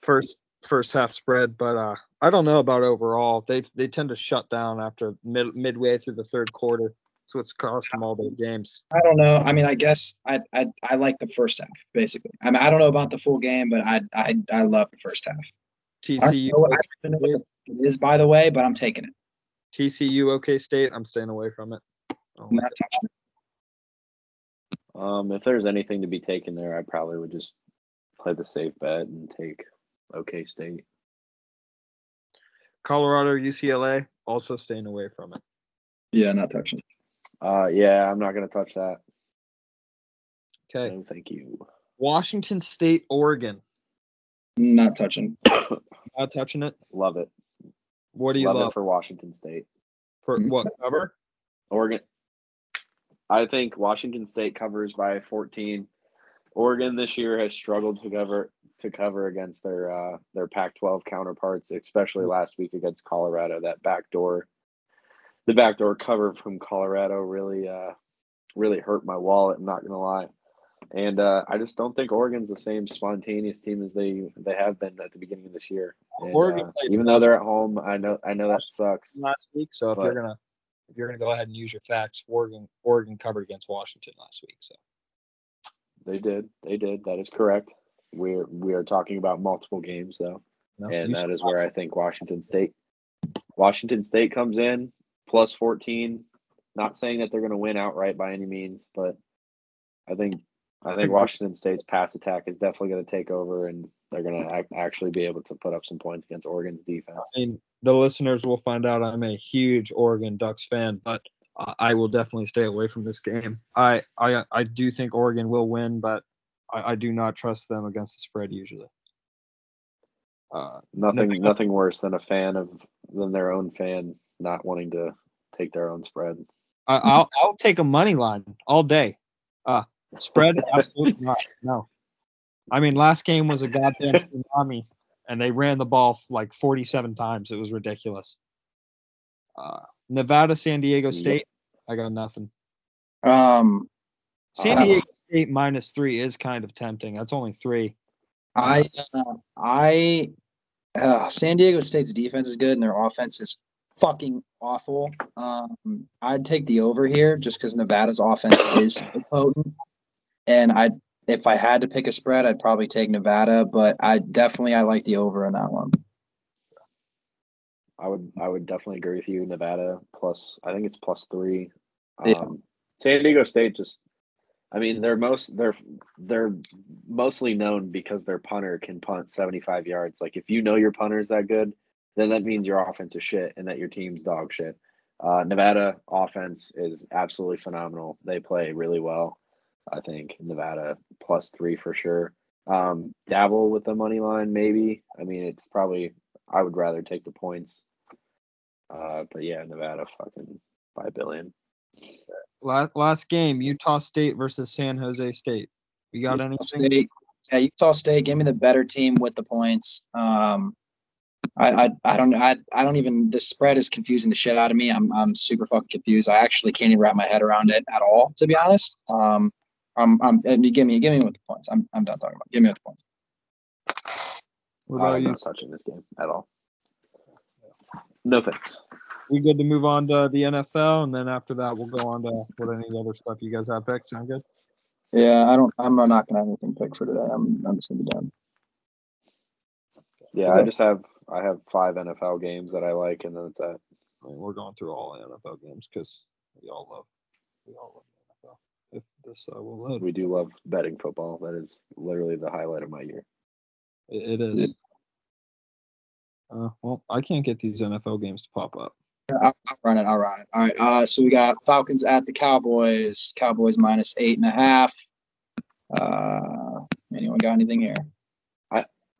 first first half spread, but uh, I don't know about overall. They they tend to shut down after mid, midway through the third quarter. So it's cost them all their games. I don't know. I mean, I guess I I, I like the first half basically. I mean, I don't know about the full game, but I I, I love the first half. I don't TCU, know, I don't know what the it is by the way, but I'm taking it. TCU, OK State. I'm staying away from it. Oh, I'm not touching it. Um, if there's anything to be taken there, I probably would just play the safe bet and take OK State. Colorado, UCLA. Also staying away from it. Yeah, not touching it. Uh, yeah, I'm not gonna touch that. Okay. No, thank you. Washington State, Oregon. Not touching. Not touching it. Love it. What do you love, love, it for Washington State. for what cover? Oregon. I think Washington State covers by 14. Oregon this year has struggled to cover to cover against their uh, their Pac-12 counterparts, especially last week against Colorado. That backdoor, the backdoor cover from Colorado really uh, really hurt my wallet. I'm not gonna lie, and uh, I just don't think Oregon's the same spontaneous team as they they have been at the beginning of this year. And, Oregon uh, even though they're at home, I know I know that sucks. last week. So if But- you're gonna if you're gonna go ahead and use your facts, Oregon Oregon covered against Washington last week. So They did. They did. That is correct. We're we are talking about multiple games though, no, and that is where I think Washington State Washington State comes in plus 14. Not saying that they're going to win outright by any means, but I think I think Washington State's pass attack is definitely going to take over, and they're going to ac- actually be able to put up some points against Oregon's defense. I mean, the listeners will find out I'm a huge Oregon Ducks fan, but I will definitely stay away from this game. I I I do think Oregon will win, but I, I do not trust them against the spread usually. Uh, Nothing Nothing- nothing worse than a fan of than their own fan not wanting to take their own spread. I, I'll I'll take a money line all day. Uh, spread absolutely not. No. I mean, last game was a goddamn tsunami, and they ran the ball like 47 times. It was ridiculous. Uh, Nevada, San Diego. State. I got nothing. Um, San Uh, Diego State minus three is kind of tempting. That's only three. I uh, I uh, San Diego State's defense is good and their offense is fucking awful. Um, I'd take the over here just because Nevada's offense is so potent, and I if I had to pick a spread, I'd probably take Nevada, but I definitely I like the over in that one. I would I would definitely agree with you. Nevada plus I think it's plus three. Yeah. Um, San Diego State just I mean they're most they're they're mostly known because their punter can punt 75 yards. Like if you know your punter is that good, then that means your offense is shit and that your team's dog shit. Uh, Nevada offense is absolutely phenomenal. They play really well. I think Nevada plus three for sure. Um, dabble with the money line maybe. I mean it's probably I would rather take the points. Uh, but yeah, Nevada fucking by a billion. Last, last game, Utah State versus San Jose State. You got Utah anything? State, yeah, Utah State, give me the better team with the points. Um, I, I, I don't, I, I don't even. The spread is confusing the shit out of me. I'm, I'm super fucking confused. I actually can't even wrap my head around it at all, to be honest. Um, I'm, I'm, and you give me, give me with the points. I'm, I'm done talking about. It. Give me with the points. What about I'm you? not touching this game at all. No thanks. We good to move on to the NFL, and then after that we'll go on to what any other stuff you guys have picked. Sound good? Yeah, I don't. I'm not gonna have anything picked for today. I'm. I'm just gonna be done. Yeah, I just have I have five NFL games that I like, and then it's that. I mean, we're going through all NFL games because we all love we all love the NFL. If this uh, will load, We do love betting football. That is literally the highlight of my year. it, it is. Uh, well, I can't get these NFL games to pop up. I'll, I'll run it. I'll run it. All right. Uh, so we got Falcons at the Cowboys. Cowboys minus eight and a half. Uh, anyone got anything here?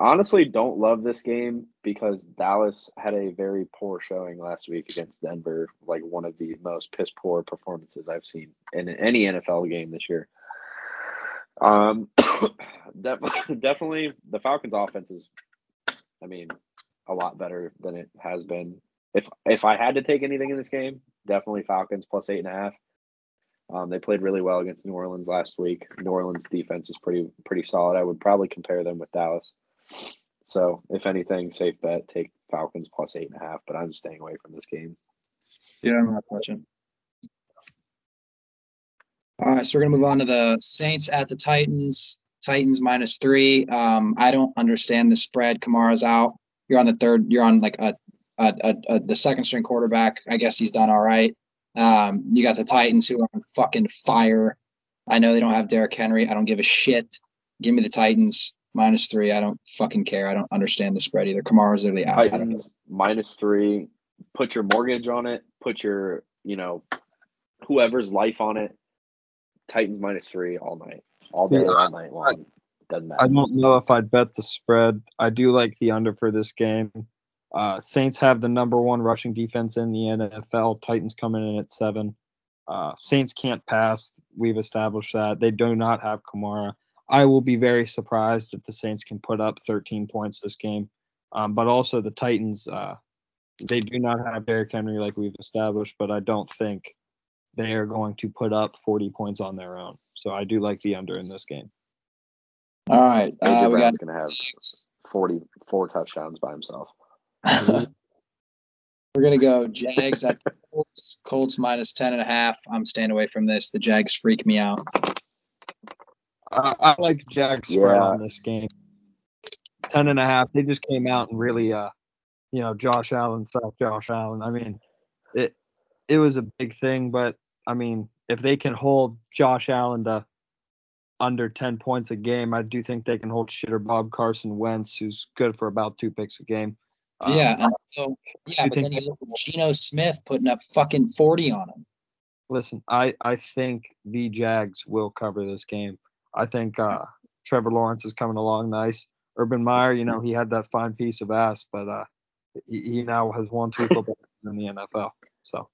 Honestly, don't love this game because Dallas had a very poor showing last week against Denver, like one of the most piss poor performances I've seen in any NFL game this year. Um, def- definitely the Falcons' offense is, I mean, a lot better than it has been. If if I had to take anything in this game, definitely Falcons plus eight and a half. Um, they played really well against New Orleans last week. New Orleans defense is pretty pretty solid. I would probably compare them with Dallas. So if anything, safe bet, take Falcons plus eight and a half. But I'm staying away from this game. Yeah, I'm not touching. All right, so we're gonna move on to the Saints at the Titans. Titans minus three. Um, I don't understand the spread. Kamara's out. You're on the third. You're on like a, a, a, a the second string quarterback. I guess he's done all right. Um, you got the Titans who are on fucking fire. I know they don't have Derrick Henry. I don't give a shit. Give me the Titans minus three. I don't fucking care. I don't understand the spread either. Kamara's literally out. Titans minus three. Put your mortgage on it. Put your you know whoever's life on it. Titans minus three all night, all day, Yeah, all night long. Doesn't matter. I don't know if I'd bet the spread. I do like the under for this game. Uh, Saints have the number one rushing defense in the NFL. Titans coming in at seven. Uh, Saints can't pass. We've established that. They do not have Kamara. I will be very surprised if the Saints can put up 13 points this game. Um, but also the Titans, uh, they do not have Derrick Henry like we've established, but I don't think they are going to put up 40 points on their own. So I do like the under in this game. All right. AJ Uh, we got gonna have 44 touchdowns by himself. We're gonna go Jags at Colts. Colts minus ten and a half. I'm staying away from this. The Jags freak me out. I, I like Jags spread Yeah. on this game. Ten and a half. They just came out and really, uh, you know, Josh Allen, South Josh Allen. I mean, it it was a big thing, but I mean, if they can hold Josh Allen to under 10 points a game, I do think they can hold shitter Bob Carson Wentz, who's good for about two picks a game. Um, yeah, and so yeah, but then you look at Geno Smith putting up fucking forty on him. Listen, I, I think the Jags will cover this game. I think uh, Trevor Lawrence is coming along nice. Urban Meyer, you know, he had that fine piece of ass, but uh, he, he now has won two football games in the NFL. So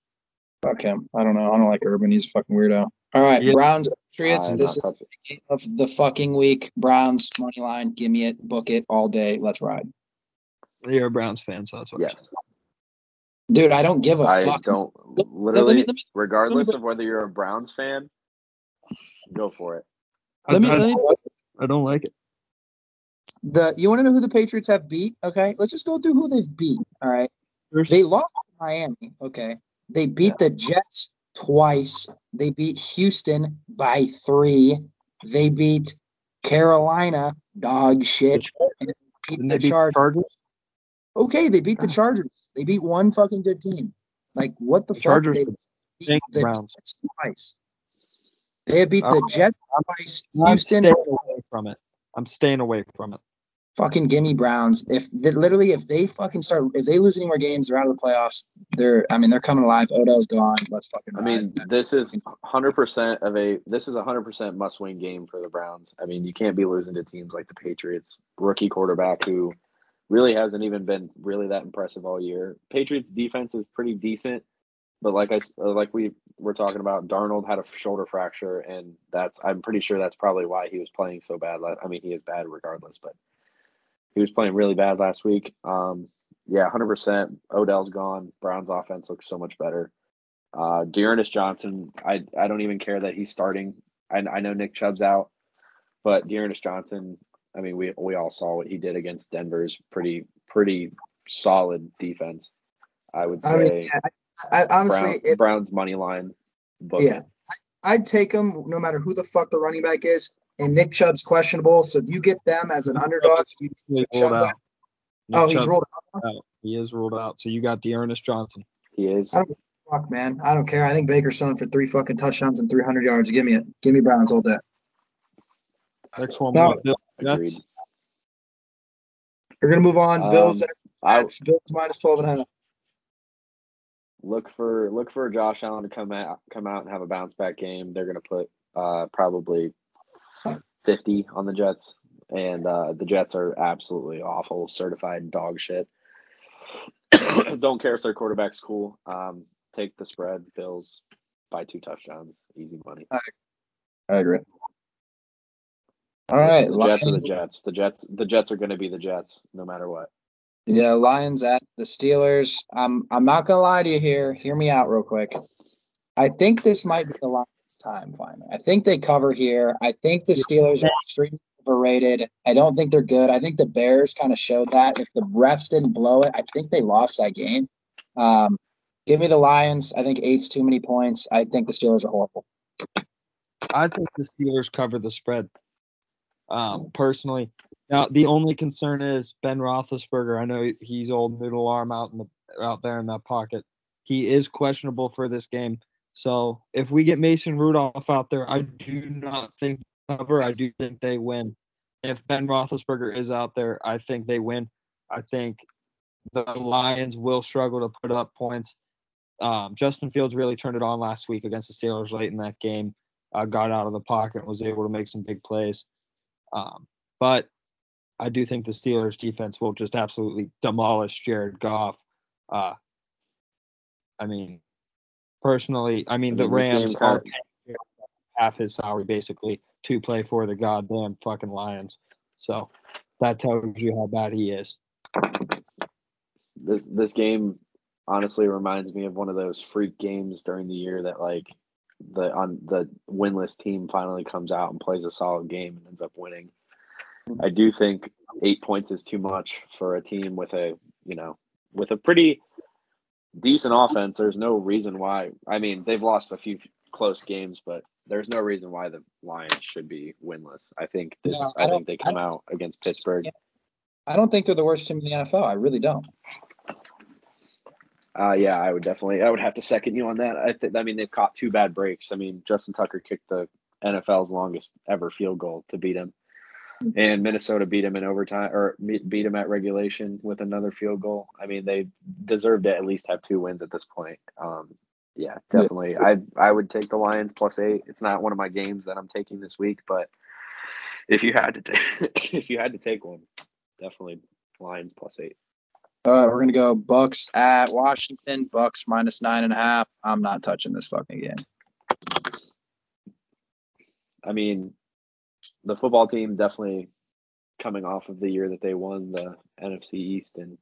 Fuck him. I don't know. I don't like Urban. He's a fucking weirdo. All right, Yeah. Browns Patriots. I'm This is the game of the fucking week. Browns money line. Give me it. Book it all day. Let's ride, you're a Browns fan, so that's what I'm Yes, dude. I don't give a I fuck. I don't. Let- let me- Literally, let me- regardless let me- of whether you're a Browns fan, go for it. Let me, I, let me I don't like it. the you want to know who the Patriots have beat? Okay, let's just go through who they've beat. All right, they lost to Miami. Okay, they beat the Jets twice. They beat Houston by three. They beat Carolina, dog shit. And they beat the they beat Chargers. Chargers? Okay, they beat the Chargers. They beat one fucking good team. Like what the, The fuck? Chargers They beat the Browns. Jets twice. They beat the I'm- Jets twice. I'm staying away from it. I'm staying away from it. fucking gimme Browns. If they, literally, if they fucking start, if they lose any more games, they're out of the playoffs. They're, I mean, they're coming alive. Odell's gone. Let's fucking. I ride. mean, That's this is 100% of a this is 100% must-win game for the Browns. I mean, you can't be losing to teams like the Patriots, rookie quarterback who really hasn't even been really that impressive all year. Patriots defense is pretty decent, but like I uh, like we were talking about, Darnold had a shoulder fracture, and that's I'm pretty sure that's probably why he was playing so bad. I mean, he is bad regardless, but he was playing really bad last week. Um, yeah, 100%. Odell's gone. Browns offense looks so much better. Uh, D'Ernest Johnson, I I don't even care that he's starting. I, I know Nick Chubb's out, but D'Ernest Johnson, I mean, we we all saw what he did against Denver's pretty pretty solid defense. I would I say mean, yeah, I, I, honestly, Brown, if, Brown's money line. Book yeah, it. I'd take them no matter who the fuck the running back is. And Nick Chubb's questionable, so if you get them as an underdog, if you He's Chubb ruled out. Nick oh, he's Chubb's rolled out. out. He is ruled out. So you got the Ernest Johnson. He is. I don't fuck, man. I don't care. I think Baker's selling for three fucking touchdowns and 300 yards. Give me it. Give me Browns all day. Next one, No. Bills, Agreed. Jets? We're gonna move on. Bills. Um, I That's Bills minus 12 and a half. Look for look for Josh Allen to come out come out and have a bounce back game. They're gonna put uh, probably fifty on the Jets, and uh, the Jets are absolutely awful, certified dog shit. Don't care if their quarterback's cool. Um, take the spread, Bills by two touchdowns, easy money. I agree. All right, the Jets are the Jets. The Jets the Jets are gonna be the Jets no matter what. Yeah, Lions at the Steelers. I'm I'm not gonna lie to you here. Hear me out real quick. I think this might be the Lions' time finally. I think they cover here. I think the Steelers are extremely overrated. I don't think they're good. I think the Bears kind of showed that. If the refs didn't blow it, I think they lost that game. Um, give me the Lions. I think eight's too many points. I think the Steelers are horrible. I think the Steelers cover the spread. Um, personally, now the only concern is Ben Roethlisberger. I know he's old noodle arm out in the out there in that pocket. He is questionable for this game. So if we get Mason Rudolph out there, I do not think cover. I do think they win. If Ben Roethlisberger is out there, I think they win. I think the Lions will struggle to put up points. Um, Justin Fields really turned it on last week against the Steelers late in that game. Uh, got out of the pocket and was able to make some big plays. Um, but I do think the Steelers defense will just absolutely demolish Jared Goff. Uh, I mean, personally, I mean, I the mean, this Rams are paying half his salary basically to play for the goddamn fucking Lions. So that tells you how bad he is. this this game honestly reminds me of one of those freak games during the year that like the on the winless team finally comes out and plays a solid game and ends up winning. I do think eight points is too much for a team with a you know with a pretty decent offense. There's no reason why. I mean, they've lost a few close games, but there's no reason why the Lions should be winless. I think this. No, I I, think they I come out against Pittsburgh. I don't think they're the worst team in the NFL. I really don't. Uh, yeah, I would definitely. I would have to second you on that. I think. I mean, they've caught two bad breaks. I mean, Justin Tucker kicked the NFL's longest ever field goal to beat him, and Minnesota beat him in overtime or beat him at regulation with another field goal. I mean, they deserve to at least have two wins at this point. Um, yeah, definitely. I I would take the Lions plus eight. It's not one of my games that I'm taking this week, but if you had to take if you had to take one, definitely Lions plus eight. All right, we're gonna go Bucs at Washington. Bucs minus nine and a half. I'm not touching this fucking game. I mean, the football team definitely coming off of the year that they won the NFC East and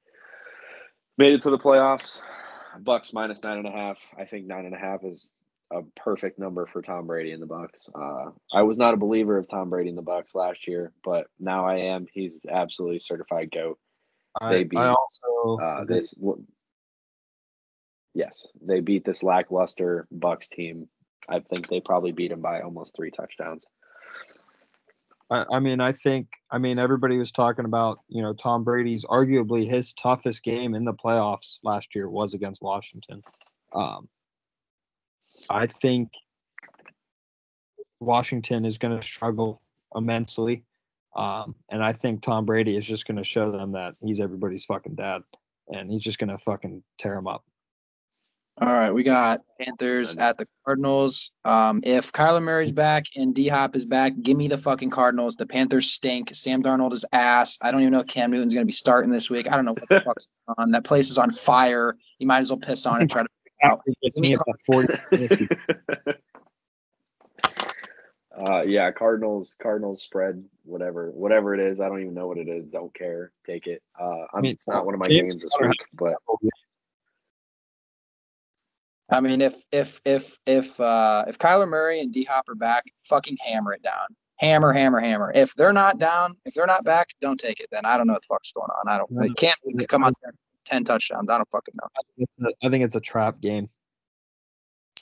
made it to the playoffs. Bucs minus nine and a half. I think nine and a half is a perfect number for Tom Brady and the Bucs. Uh, I was not a believer of Tom Brady and the Bucs last year, but now I am. He's absolutely certified goat. They beat, I also Uh, this, yes, they beat this lackluster Bucs team. I think they probably beat him by almost three touchdowns. I, I mean, I think, I mean, everybody was talking about, you know, Tom Brady's arguably his toughest game in the playoffs last year was against Washington. Um, I think Washington is going to struggle immensely. Um, and I think Tom Brady is just going to show them that he's everybody's fucking dad and he's just going to fucking tear them up. All right, we got Panthers at the Cardinals. Um, if Kyler Murray's back and D Hop is back, give me the fucking Cardinals. The Panthers stink. Sam Darnold is ass. I don't even know if Cam Newton's gonna be starting this week. I don't know what the fuck's going on. That place is on fire. You might as well piss on it. And try to. out. Gets me about 40 fantasy. uh, yeah, Cardinals, Cardinals spread, whatever, whatever it is. I don't even know what it is. Don't care. Take it. Uh, I'm, mean, it's not one of my James games this week, but I mean, if if if if uh if Kyler Murray and D Hop are back, fucking hammer it down. Hammer, hammer, hammer. If they're not down, if they're not back, don't take it. Then I don't know what the fuck's going on. I don't. Cam Newton come out there, ten touchdowns. I don't fucking know. It's a, I think it's a trap game.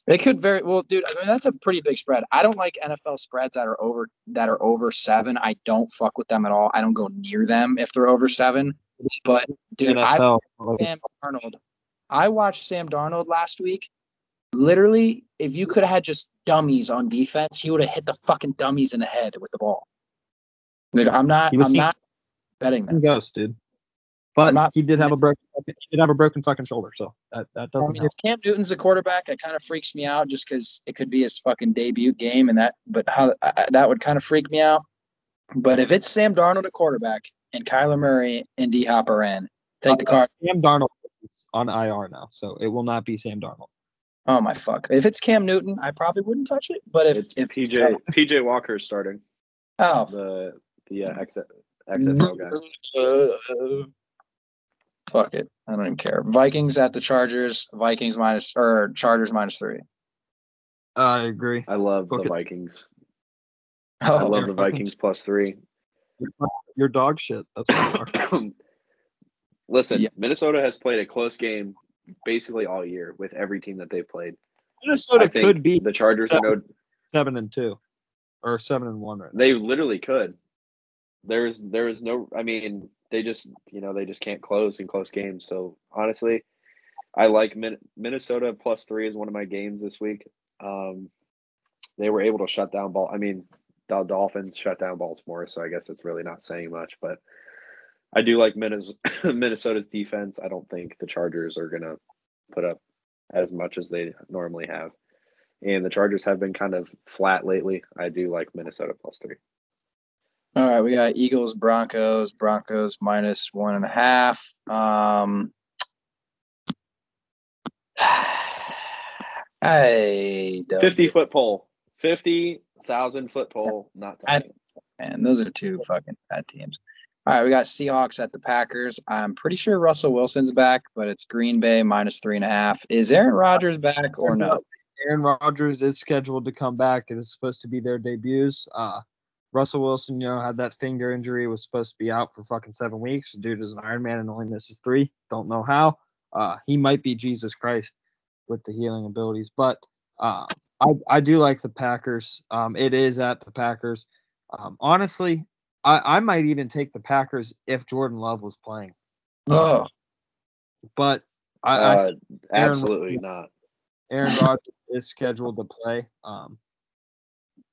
They could very well, dude. I mean, that's a pretty big spread. I don't like NFL spreads that are over that are over seven. I don't fuck with them at all. I don't go near them if they're over seven. But dude, I Sam Darnold. I watched Sam Darnold last week. Literally, if you could have had just dummies on defense, he would have hit the fucking dummies in the head with the ball. Like, I'm not. I'm not betting them. ghost, dude. But not- he did have a broken. He did have a broken fucking shoulder, so that, that doesn't mean, help. if Cam Newton's the quarterback, that kind of freaks me out just because it could be his fucking debut game, and that, but how I, that would kind of freak me out. But if it's Sam Darnold at quarterback and Kyler Murray and D Hop are in, take the card. Sam Darnold on IR now, so it will not be Sam Darnold. Oh my fuck! If it's Cam Newton, I probably wouldn't touch it. But if It's if PJ PJ Walker is starting oh the the uh, X, XFL guy. fuck it, I don't even care. Vikings at the Chargers. Vikings minus or Chargers minus three. I agree. I love Book the it. Vikings. Oh, I love the Vikings plus three. You're dog shit. That's what you are. Listen, Yeah. Minnesota has played a close game basically all year with every team that they've played. Minnesota could be the Chargers are no seven and two, or seven and one right now. they literally could. There's there is no I mean, they just you know, they just can't close in close games. So honestly, I like Min- Minnesota plus three is one of my games this week. Um they were able to shut down ball I mean the Dolphins shut down Baltimore, so I guess it's really not saying much, but I do like Minnesota's defense. I don't think the Chargers are gonna put up as much as they normally have. And the Chargers have been kind of flat lately. I do like Minnesota plus three. All right, we got Eagles, Broncos, Broncos minus one and a half. Um, I don't 50 foot pole. 50,000 foot pole. Not I- man, those are two fucking bad teams. All right, we got Seahawks at the Packers. I'm pretty sure Russell Wilson's back, but it's Green Bay minus three and a half. Is Aaron Rodgers back or no? Aaron Rodgers is scheduled to come back. It is supposed to be their debuts. Uh, Russell Wilson, you know, had that finger injury, was supposed to be out for fucking seven weeks. Dude is an Iron Man and only misses three. Don't know how. Uh, he might be Jesus Christ with the healing abilities, but uh, I I do like the Packers. Um, it is at the Packers. Um, honestly, I, I might even take the Packers if Jordan Love was playing, Oh, but I, I Uh, Aaron absolutely not. Aaron Rodgers is scheduled to play. Um,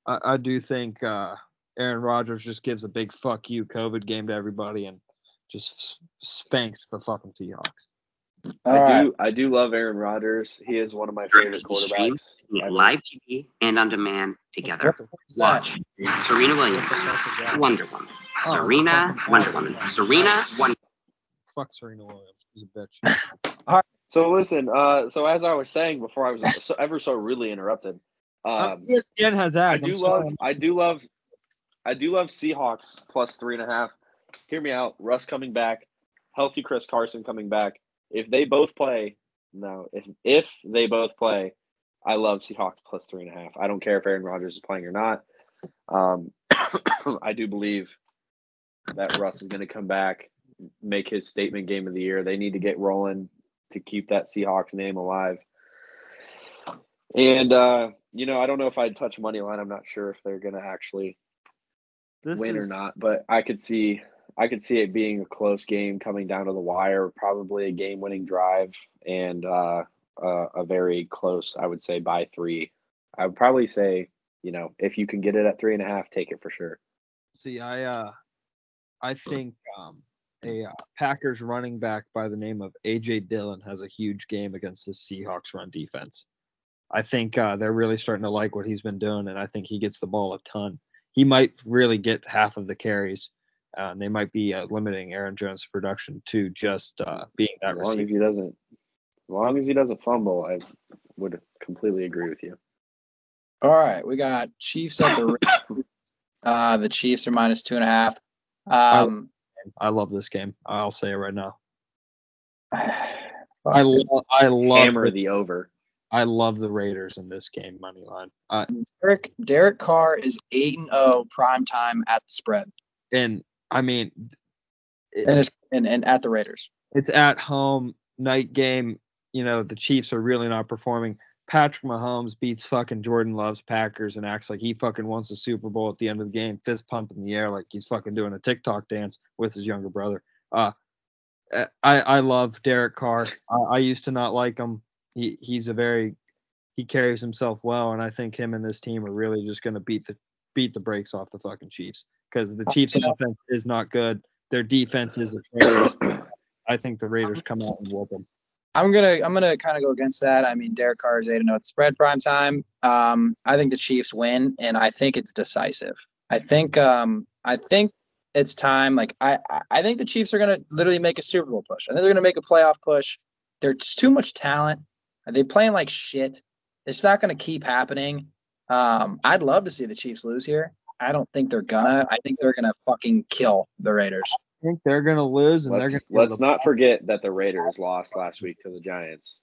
I, I do think uh, Aaron Rodgers just gives a big fuck you COVID game to everybody and just spanks the fucking Seahawks. All I right. do I do love Aaron Rodgers. He is one of my favorite TV stream, quarterbacks. Yeah, live TV and on demand together. What the fuck is that? Watch Serena Williams, What the fuck is that? Wonder Woman. Oh, Serena, Wonder. Woman. Serena, Wonder Fuck Serena Williams. She's a bitch. So listen, uh, so as I was saying before, I was so, ever so rudely interrupted. Uh, Um, ESPN has that. I do love. I do love, I do love Seahawks plus three and a half. Hear me out. Russ coming back, healthy Chris Carson coming back. If they both play, no, if if they both play, I love Seahawks plus three and a half. I don't care if Aaron Rodgers is playing or not. Um, I do believe that Russ is going to come back, make his statement game of the year. They need to get rolling to keep that Seahawks name alive. And uh, you know, I don't know if I'd touch money line. I'm not sure if they're going to actually This win is, or not, but I could see I could see it being a close game coming down to the wire, probably a game-winning drive and uh, uh, a very close, I would say, by three. I would probably say, you know, if you can get it at three and a half, take it for sure. See, I uh, I think um, a uh, Packers running back by the name of AJ Dillon has a huge game against the Seahawks run defense. I think uh, they're really starting to like what he's been doing, and I think he gets the ball a ton. He might really get half of the carries. Uh, and they might be uh, limiting Aaron Jones' production to just uh, being that As long receiver. as he doesn't, as long as he doesn't fumble, I would completely agree with you. All right, we got Chiefs at the uh, the Chiefs are minus two and a half. Um, I love this game. I'll say it right now. I, dude. lo- I love Hammer the, the over. I love the Raiders in this game money line. Uh, Derek Derek Carr is eight and zero prime time at the spread, and I mean, it- and, it's, and and at the Raiders. it's at home night game. You know the Chiefs are really not performing. Patrick Mahomes beats fucking Jordan Love's Packers and acts like he fucking wants the Super Bowl at the end of the game, fist pump in the air like he's fucking doing a TikTok dance with his younger brother. Uh, I I love Derek Carr. I, I used to not like him. He he's a very he carries himself well, and I think him and this team are really just gonna beat the beat the brakes off the fucking Chiefs because the Chiefs' Yeah. offense is not good. Their defense is atrocious. I think the Raiders come out and whoop them. I'm gonna I'm gonna kind of go against that. I mean, Derek Carr is eight to no spread prime time. Um, I think the Chiefs win, and I think it's decisive. I think um I think it's time. Like I I- I think the Chiefs are gonna literally make a Super Bowl push. I think they're gonna make a playoff push. There's too much talent. They playing like shit. It's not gonna keep happening. Um, I'd love to see the Chiefs lose here. I don't think they're gonna. I think they're gonna fucking kill the Raiders. I think they're gonna lose, and Let's they're gonna. let's not forget that the Raiders lost last week to the Giants.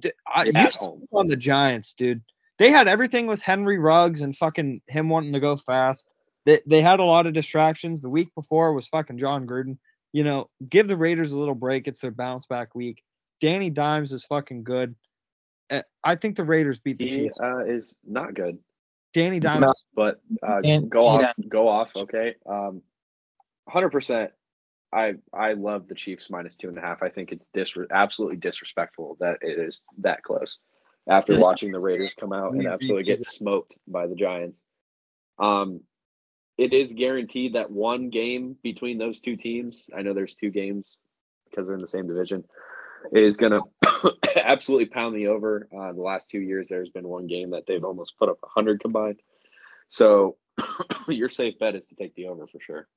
D- I, you home. on the Giants, dude. They had everything with Henry Ruggs and fucking him wanting to go fast. They they had a lot of distractions. The week before was fucking Jon Gruden. You know, give the Raiders a little break. It's their bounce back week. Danny Dimes is fucking good. Uh, I think the Raiders beat the He Chiefs. uh, is not good, Danny Dimes. No. but uh, And- go off, yeah. go off. Okay, um, hundred percent. I I love the Chiefs minus two and a half. I think it's disre- absolutely disrespectful that it is that close. After watching the Raiders come out and We absolutely get smoked by the Giants, um, it is guaranteed that one game between those two teams. I know there's two games because they're in the same division. Is gonna absolutely pound the over. Uh, the last two years, there's been one game that they've almost put up 100 combined. So your safe bet is to take the over for sure.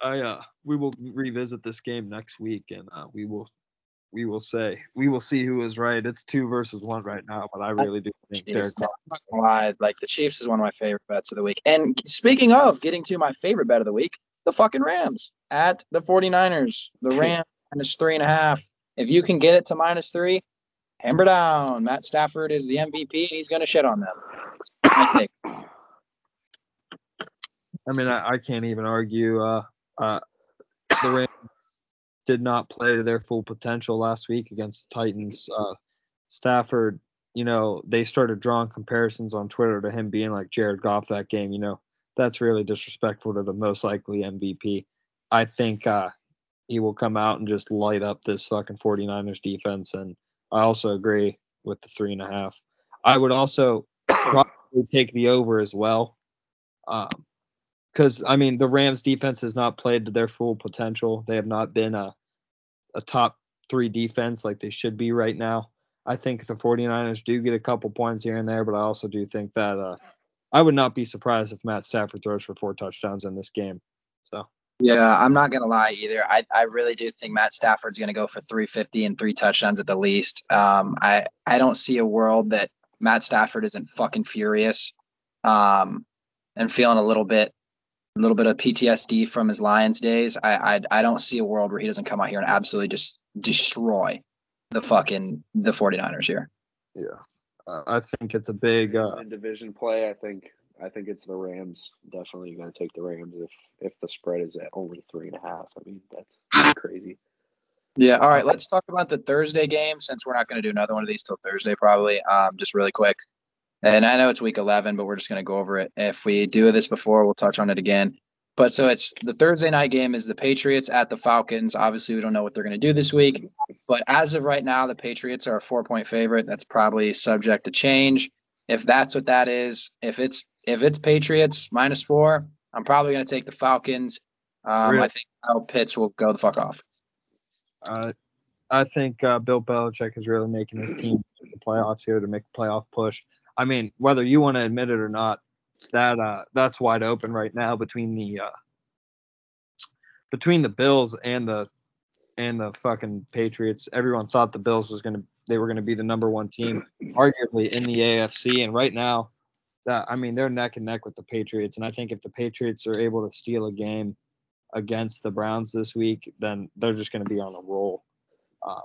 I uh we will revisit this game next week and uh we will we will say we will see who is right. It's two versus one right now, but I really do think Derek Chiefs. Carr. I'm not gonna lie, like the Chiefs is one of my favorite bets of the week. And speaking of getting to my favorite bet of the week, the fucking Rams at the 49ers. The Rams minus three and a half. If you can get it to minus three, hammer down. Matt Stafford is the MVP and he's gonna shit on them. I mean, I, I can't even argue. Uh, uh, the Rams did not play to their full potential last week against the Titans. Uh, Stafford, you know, they started drawing comparisons on Twitter to him being like Jared Goff that game. You know, that's really disrespectful to the most likely MVP. I think uh, he will come out and just light up this fucking 49ers defense. And I also agree with the three and a half. I would also probably take the over as well. Um, because I mean the Rams defense has not played to their full potential. They have not been a a top three defense like they should be right now. I think the 49ers do get a couple points here and there, but I also do think that uh, I would not be surprised if Matt Stafford throws for four touchdowns in this game. So Yeah, I'm not gonna lie either. I, I really do think Matt Stafford's gonna go for 350 and three touchdowns at the least. Um, I I don't see a world that Matt Stafford isn't fucking furious, um, and feeling a little bit a little bit of PTSD from his Lions days. I I I don't see a world where he doesn't come out here and absolutely just destroy the fucking the 49ers here. yeah, uh, I think it's a big. Uh, in division play, I think I think it's the Rams. Definitely going to take the Rams if if the spread is at only three and a half. I mean that's crazy. Yeah. All right. Let's talk about the Thursday game since we're not going to do another one of these till Thursday probably. Um, just really quick. And I know it's week 11, but we're just going to go over it. If we do this before, we'll touch on it again. But so it's the Thursday night game is the Patriots at the Falcons. Obviously, we don't know what they're going to do this week, but as of right now, the Patriots are a four point favorite. That's probably subject to change. If that's what that is, if it's if it's Patriots minus four, I'm probably going to take the Falcons. Um, Really? I think Kyle Pitts will go the fuck off. Uh, I think uh, Bill Belichick is really making his team the playoffs here to make a playoff push. I mean, whether you want to admit it or not, that uh, that's wide open right now between the uh, between the Bills and the and the fucking Patriots. Everyone thought the Bills was gonna they were gonna be the number one team, arguably in the AFC, and right now, that I mean they're neck and neck with the Patriots. And I think if the Patriots are able to steal a game against the Browns this week, then they're just gonna be on a roll. Uh,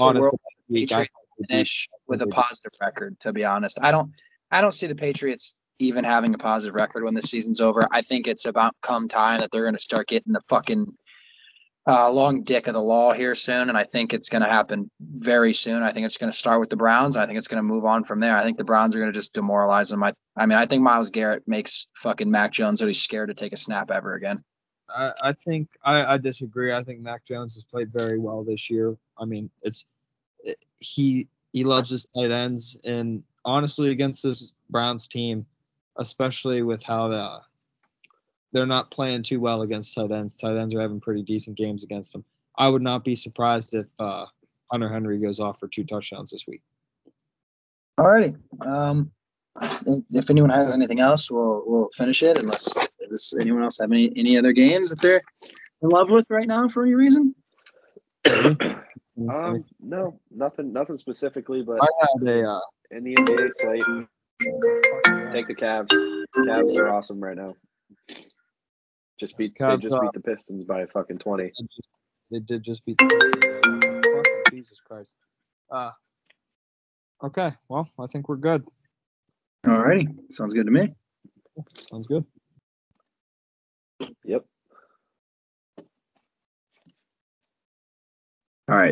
honestly, week, I Patriots think would be- finish with a positive record. To be honest, I don't I don't see the Patriots even having a positive record when the season's over. I think it's about come time that they're going to start getting the fucking uh, long dick of the law here soon, and I think it's going to happen very soon. I think it's going to start with the Browns. I think it's going to move on from there. I think the Browns are going to just demoralize them. I, I mean, I think Myles Garrett makes fucking Mac Jones so he's scared to take a snap ever again. I, I think I, I disagree. I think Mac Jones has played very well this year. I mean, it's it, he he loves his tight ends, and honestly, against this Browns team, especially with how the they're not playing too well against tight ends. Tight ends are having pretty decent games against them. I would not be surprised if uh, Hunter Henry goes off for two touchdowns this week. Alrighty. Um, if anyone has anything else, we'll we'll finish it. Unless does anyone else have any any other games that they're in love with right now for any reason? Um, no, nothing, nothing specifically, but I had a uh, in the NBA slate, take the Cavs. Cavs are awesome right now. Just beat, Cavs, they just uh, beat the Pistons by fucking 20. they just- they did just beat the Pistons. Fucking Jesus Christ. Uh, okay, well, I think we're good. Alrighty. Sounds good to me. Sounds good. Yep. All right.